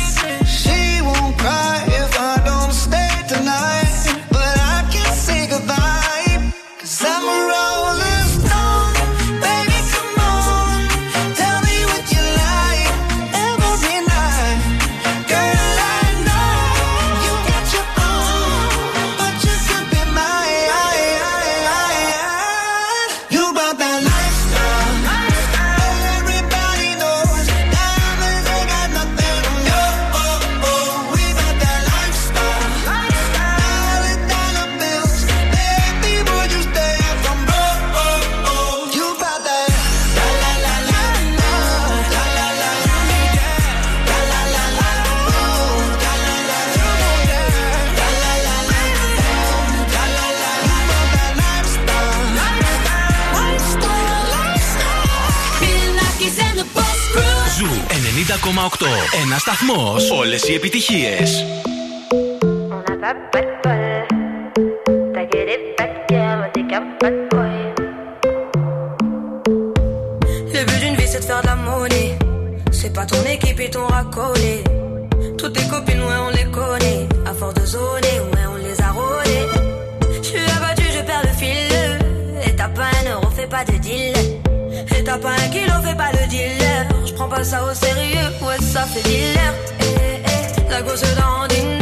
Ένα σταθμό. Όλε οι επιτυχίε. Le but d'une vie c'est de faire de la monnaie. C'est pas ton équipe et ton racolé. Toutes tes copines, ouais, on les connaît. À force de zone. t'as pas un kilo, fais pas le dealer. Je prends pas ça au sérieux, ouais, ça fait dealer. Eh, eh, eh. la gosse dans.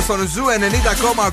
εδώ στον Zoo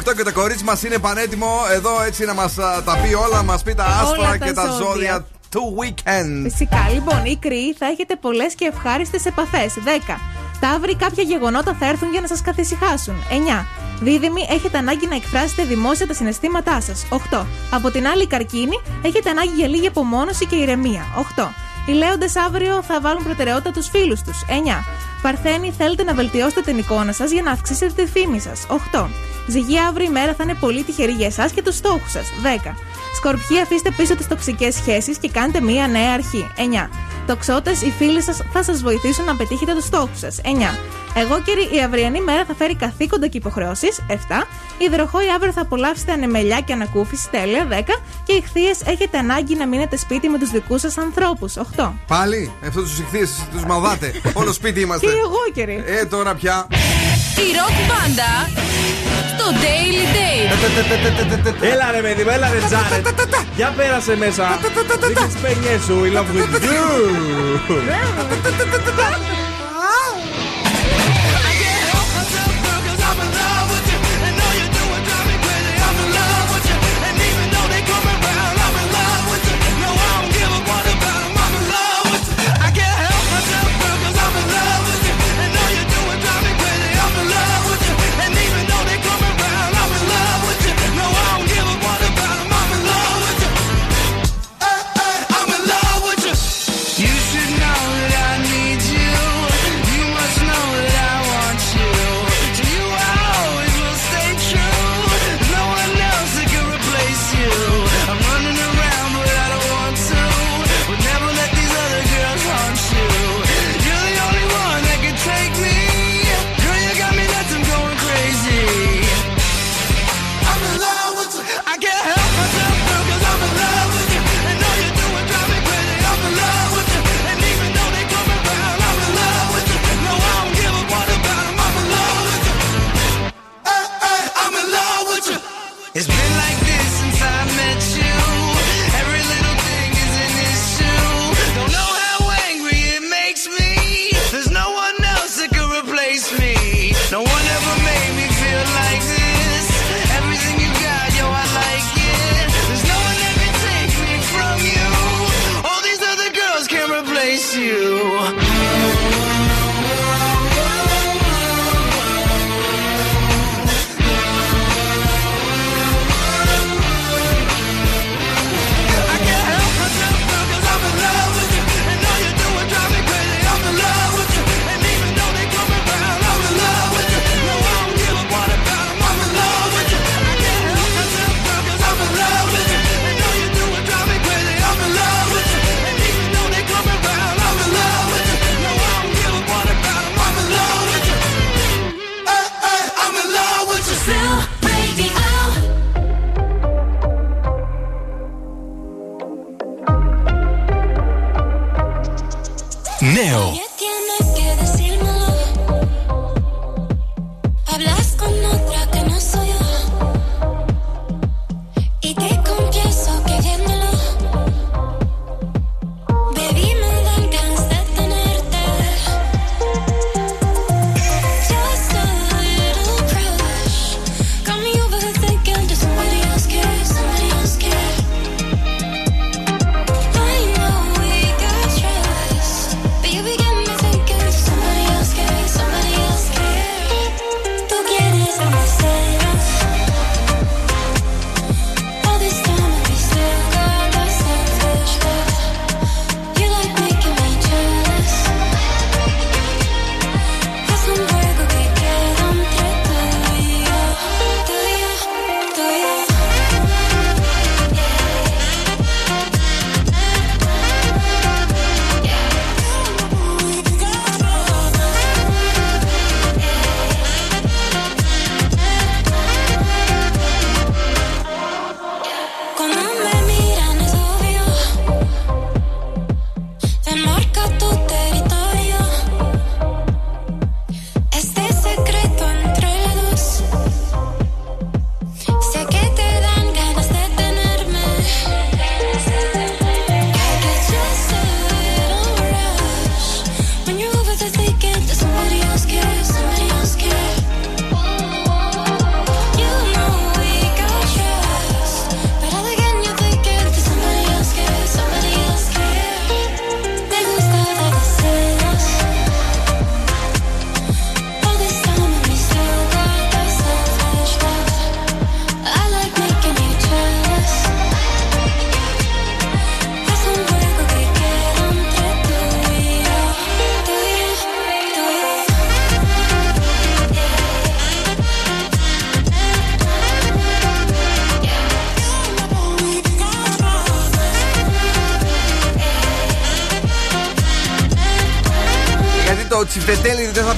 90,8 και το κορίτσι μας είναι πανέτοιμο εδώ έτσι να μας τα πει όλα, να μας πει τα άστρα Όλα τα και τα ζώδια. ζώδια του weekend. Φυσικά, λοιπόν, οι κριοί θα έχετε πολλές και ευχάριστες επαφές. 10. Ταύροι, κάποια γεγονότα θα έρθουν για να σας καθησυχάσουν. 9. Δίδυμοι, έχετε ανάγκη να εκφράσετε δημόσια τα συναισθήματά σας. 8. Από την άλλη, οι καρκίνοι, έχετε ανάγκη για λίγη απομόνωση και ηρεμία. 8. Οι λέοντες αύριο θα βάλουν προτεραιότητα τους φίλους τους. 9. Παρθένοι, θέλετε να βελτιώσετε την εικόνα σας για να αυξήσετε τη φήμη σας. 8. Ζυγή, αύριο η μέρα θα είναι πολύ τυχερή για εσάς και τους στόχους σας. 10. Σκορπιοί, αφήστε πίσω τις τοξικές σχέσεις και κάντε μία νέα αρχή. 9. Τοξότες, οι φίλοι σας θα σας βοηθήσουν να πετύχετε τους στόχους σας. 9. Εγώ η αυριανή μέρα θα φέρει καθήκοντα και υποχρεώσεις. 7. Υδροχόοι, αύριο θα απολαύσετε ανεμελιά και ανακούφιση. Τέλεια. 10. Και οι χθείες, έχετε ανάγκη να μείνετε σπίτι με τους δικούς σας ανθρώπους. 8. Πάλι, αυτό τους ηχθείε τους μαδάτε. Όλο σπίτι είμαστε. Και εγώ καιρή. Ε, τώρα πια. Η ροκ μπάντα στο Daily Date. Έλα ρε παιδί μου, έλα ρε Τζάρετ. Για πέρασε μέσα. Δείξε τις πένιες σου, η love with you. You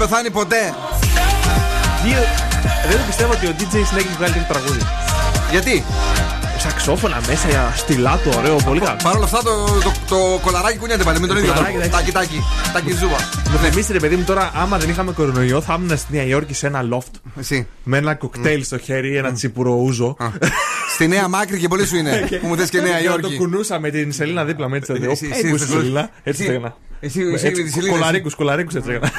πεθάνει ποτέ. Δύο. Δεν πιστεύω ότι ο DJ Snake έχει βγάλει τέτοιο τραγούδι. Γιατί; Σαξόφωνα μέσα, στυλάτο, ωραίο, πολύ καλό. Παρ' όλα αυτά το, το, το κολαράκι κουνιέται πάλι με τον Το ίδιο κολαράκι, τρόπο. εντάξει. Τάκι, τάκι. Τάκι ζούβα. Με θυμίσει ρε παιδί μου τώρα, άμα δεν είχαμε κορονοϊό, θα ήμουν στη Νέα Υόρκη σε ένα loft. Εσύ. Με ένα κοκτέιλ στο χέρι, ένα τσίπουρο ούζο. Στη Νέα Μάκρη και πολύ σου είναι. που μου θες και Νέα Και να Υόρκη. Το κουνούσα με την σελίνα δίπλα με έτσι. Εσύ, Έτσι, εσύ, Πού εσύ, σελίνα, έτσι εσύ, έκανα. εσύ, εσύ με τις σελήνες. Κολαρίκους, κολαρίκους έτσι έκανα.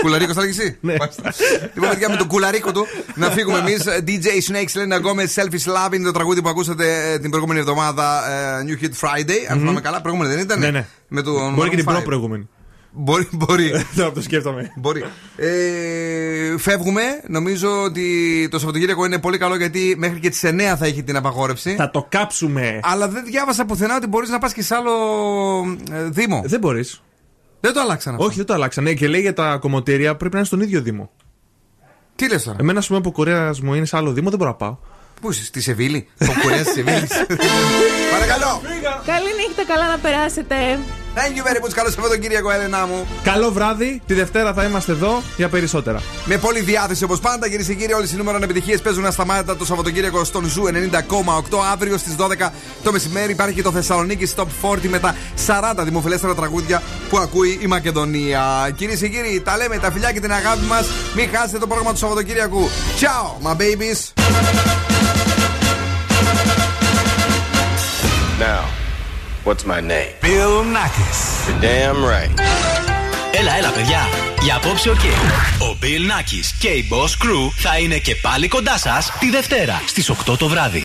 Κουλαρίκος θα λέγεις εσύ. Ναι. Μάλιστα. Λοιπόν, παιδιά, με τον κουλαρίκο του να φύγουμε εμείς. DJ Snakes λένε ακόμα Selfish Love είναι το τραγούδι που ακούσατε ε, την προηγούμενη εβδομάδα ε, New Hit Friday. Αν θυμάμαι καλά, προηγούμενη δεν ήταν. Ναι, ναι. Με τον Μπορεί και την Maroon 5. προ-προηγούμενη. Μπορεί, μπορεί. Τώρα που το σκέφτομαι. μπορεί. Ε, φεύγουμε. Νομίζω ότι το Σαββατοκύριακο είναι πολύ καλό γιατί μέχρι και τις 9 θα έχει την απαγόρευση. Θα το κάψουμε. Αλλά δεν διάβασα πουθενά ότι μπορείς να πας και σε άλλο ε, Δήμο. Δεν μπορείς. Δεν το αλλάξαν αυτό. Όχι, δεν το αλλάξανε. Και λέει για τα κομμωτήρια πρέπει να είναι στον ίδιο Δήμο. Τι λες τώρα; Εμένα, ας πούμε, ο κουρέας μου είναι σε άλλο Δήμο, δεν μπορώ να πάω. Πού είσαι, στη Σεβίλη; Τον κουρέα της Σεβίλης. Παρακαλώ. Καλή νύχτα, καλά να περάσετε. Thank you very much. Καλό Σαββατοκύριακο, Έλενα μου. Καλό βράδυ. Τη Δευτέρα θα είμαστε εδώ για περισσότερα. Με πολλή διάθεση όπως πάντα, κυρίες και κύριοι, όλες οι νούμερο επιτυχίες παίζουν ασταμάτητα το Σαββατοκύριακο στον Zoo 90,8. Αύριο στις 12 το μεσημέρι υπάρχει και το Θεσσαλονίκη Top 40 με τα 40 δημοφιλέστερα τραγούδια που ακούει η Μακεδονία. Κυρίες και κύριοι, τα λέμε, τα φιλιά και την αγάπη μας. Μην χάσετε το πρόγραμμα του Σαββατοκύριακου. Ciao, my babies. Now, what's my name? Bill Nackis. You're damn right. Έλα, έλα, παιδιά. Για απόψε ο Ο Bill Nackis και η Boss Crew θα είναι και πάλι κοντά σας τη Δευτέρα στις 8 το βράδυ.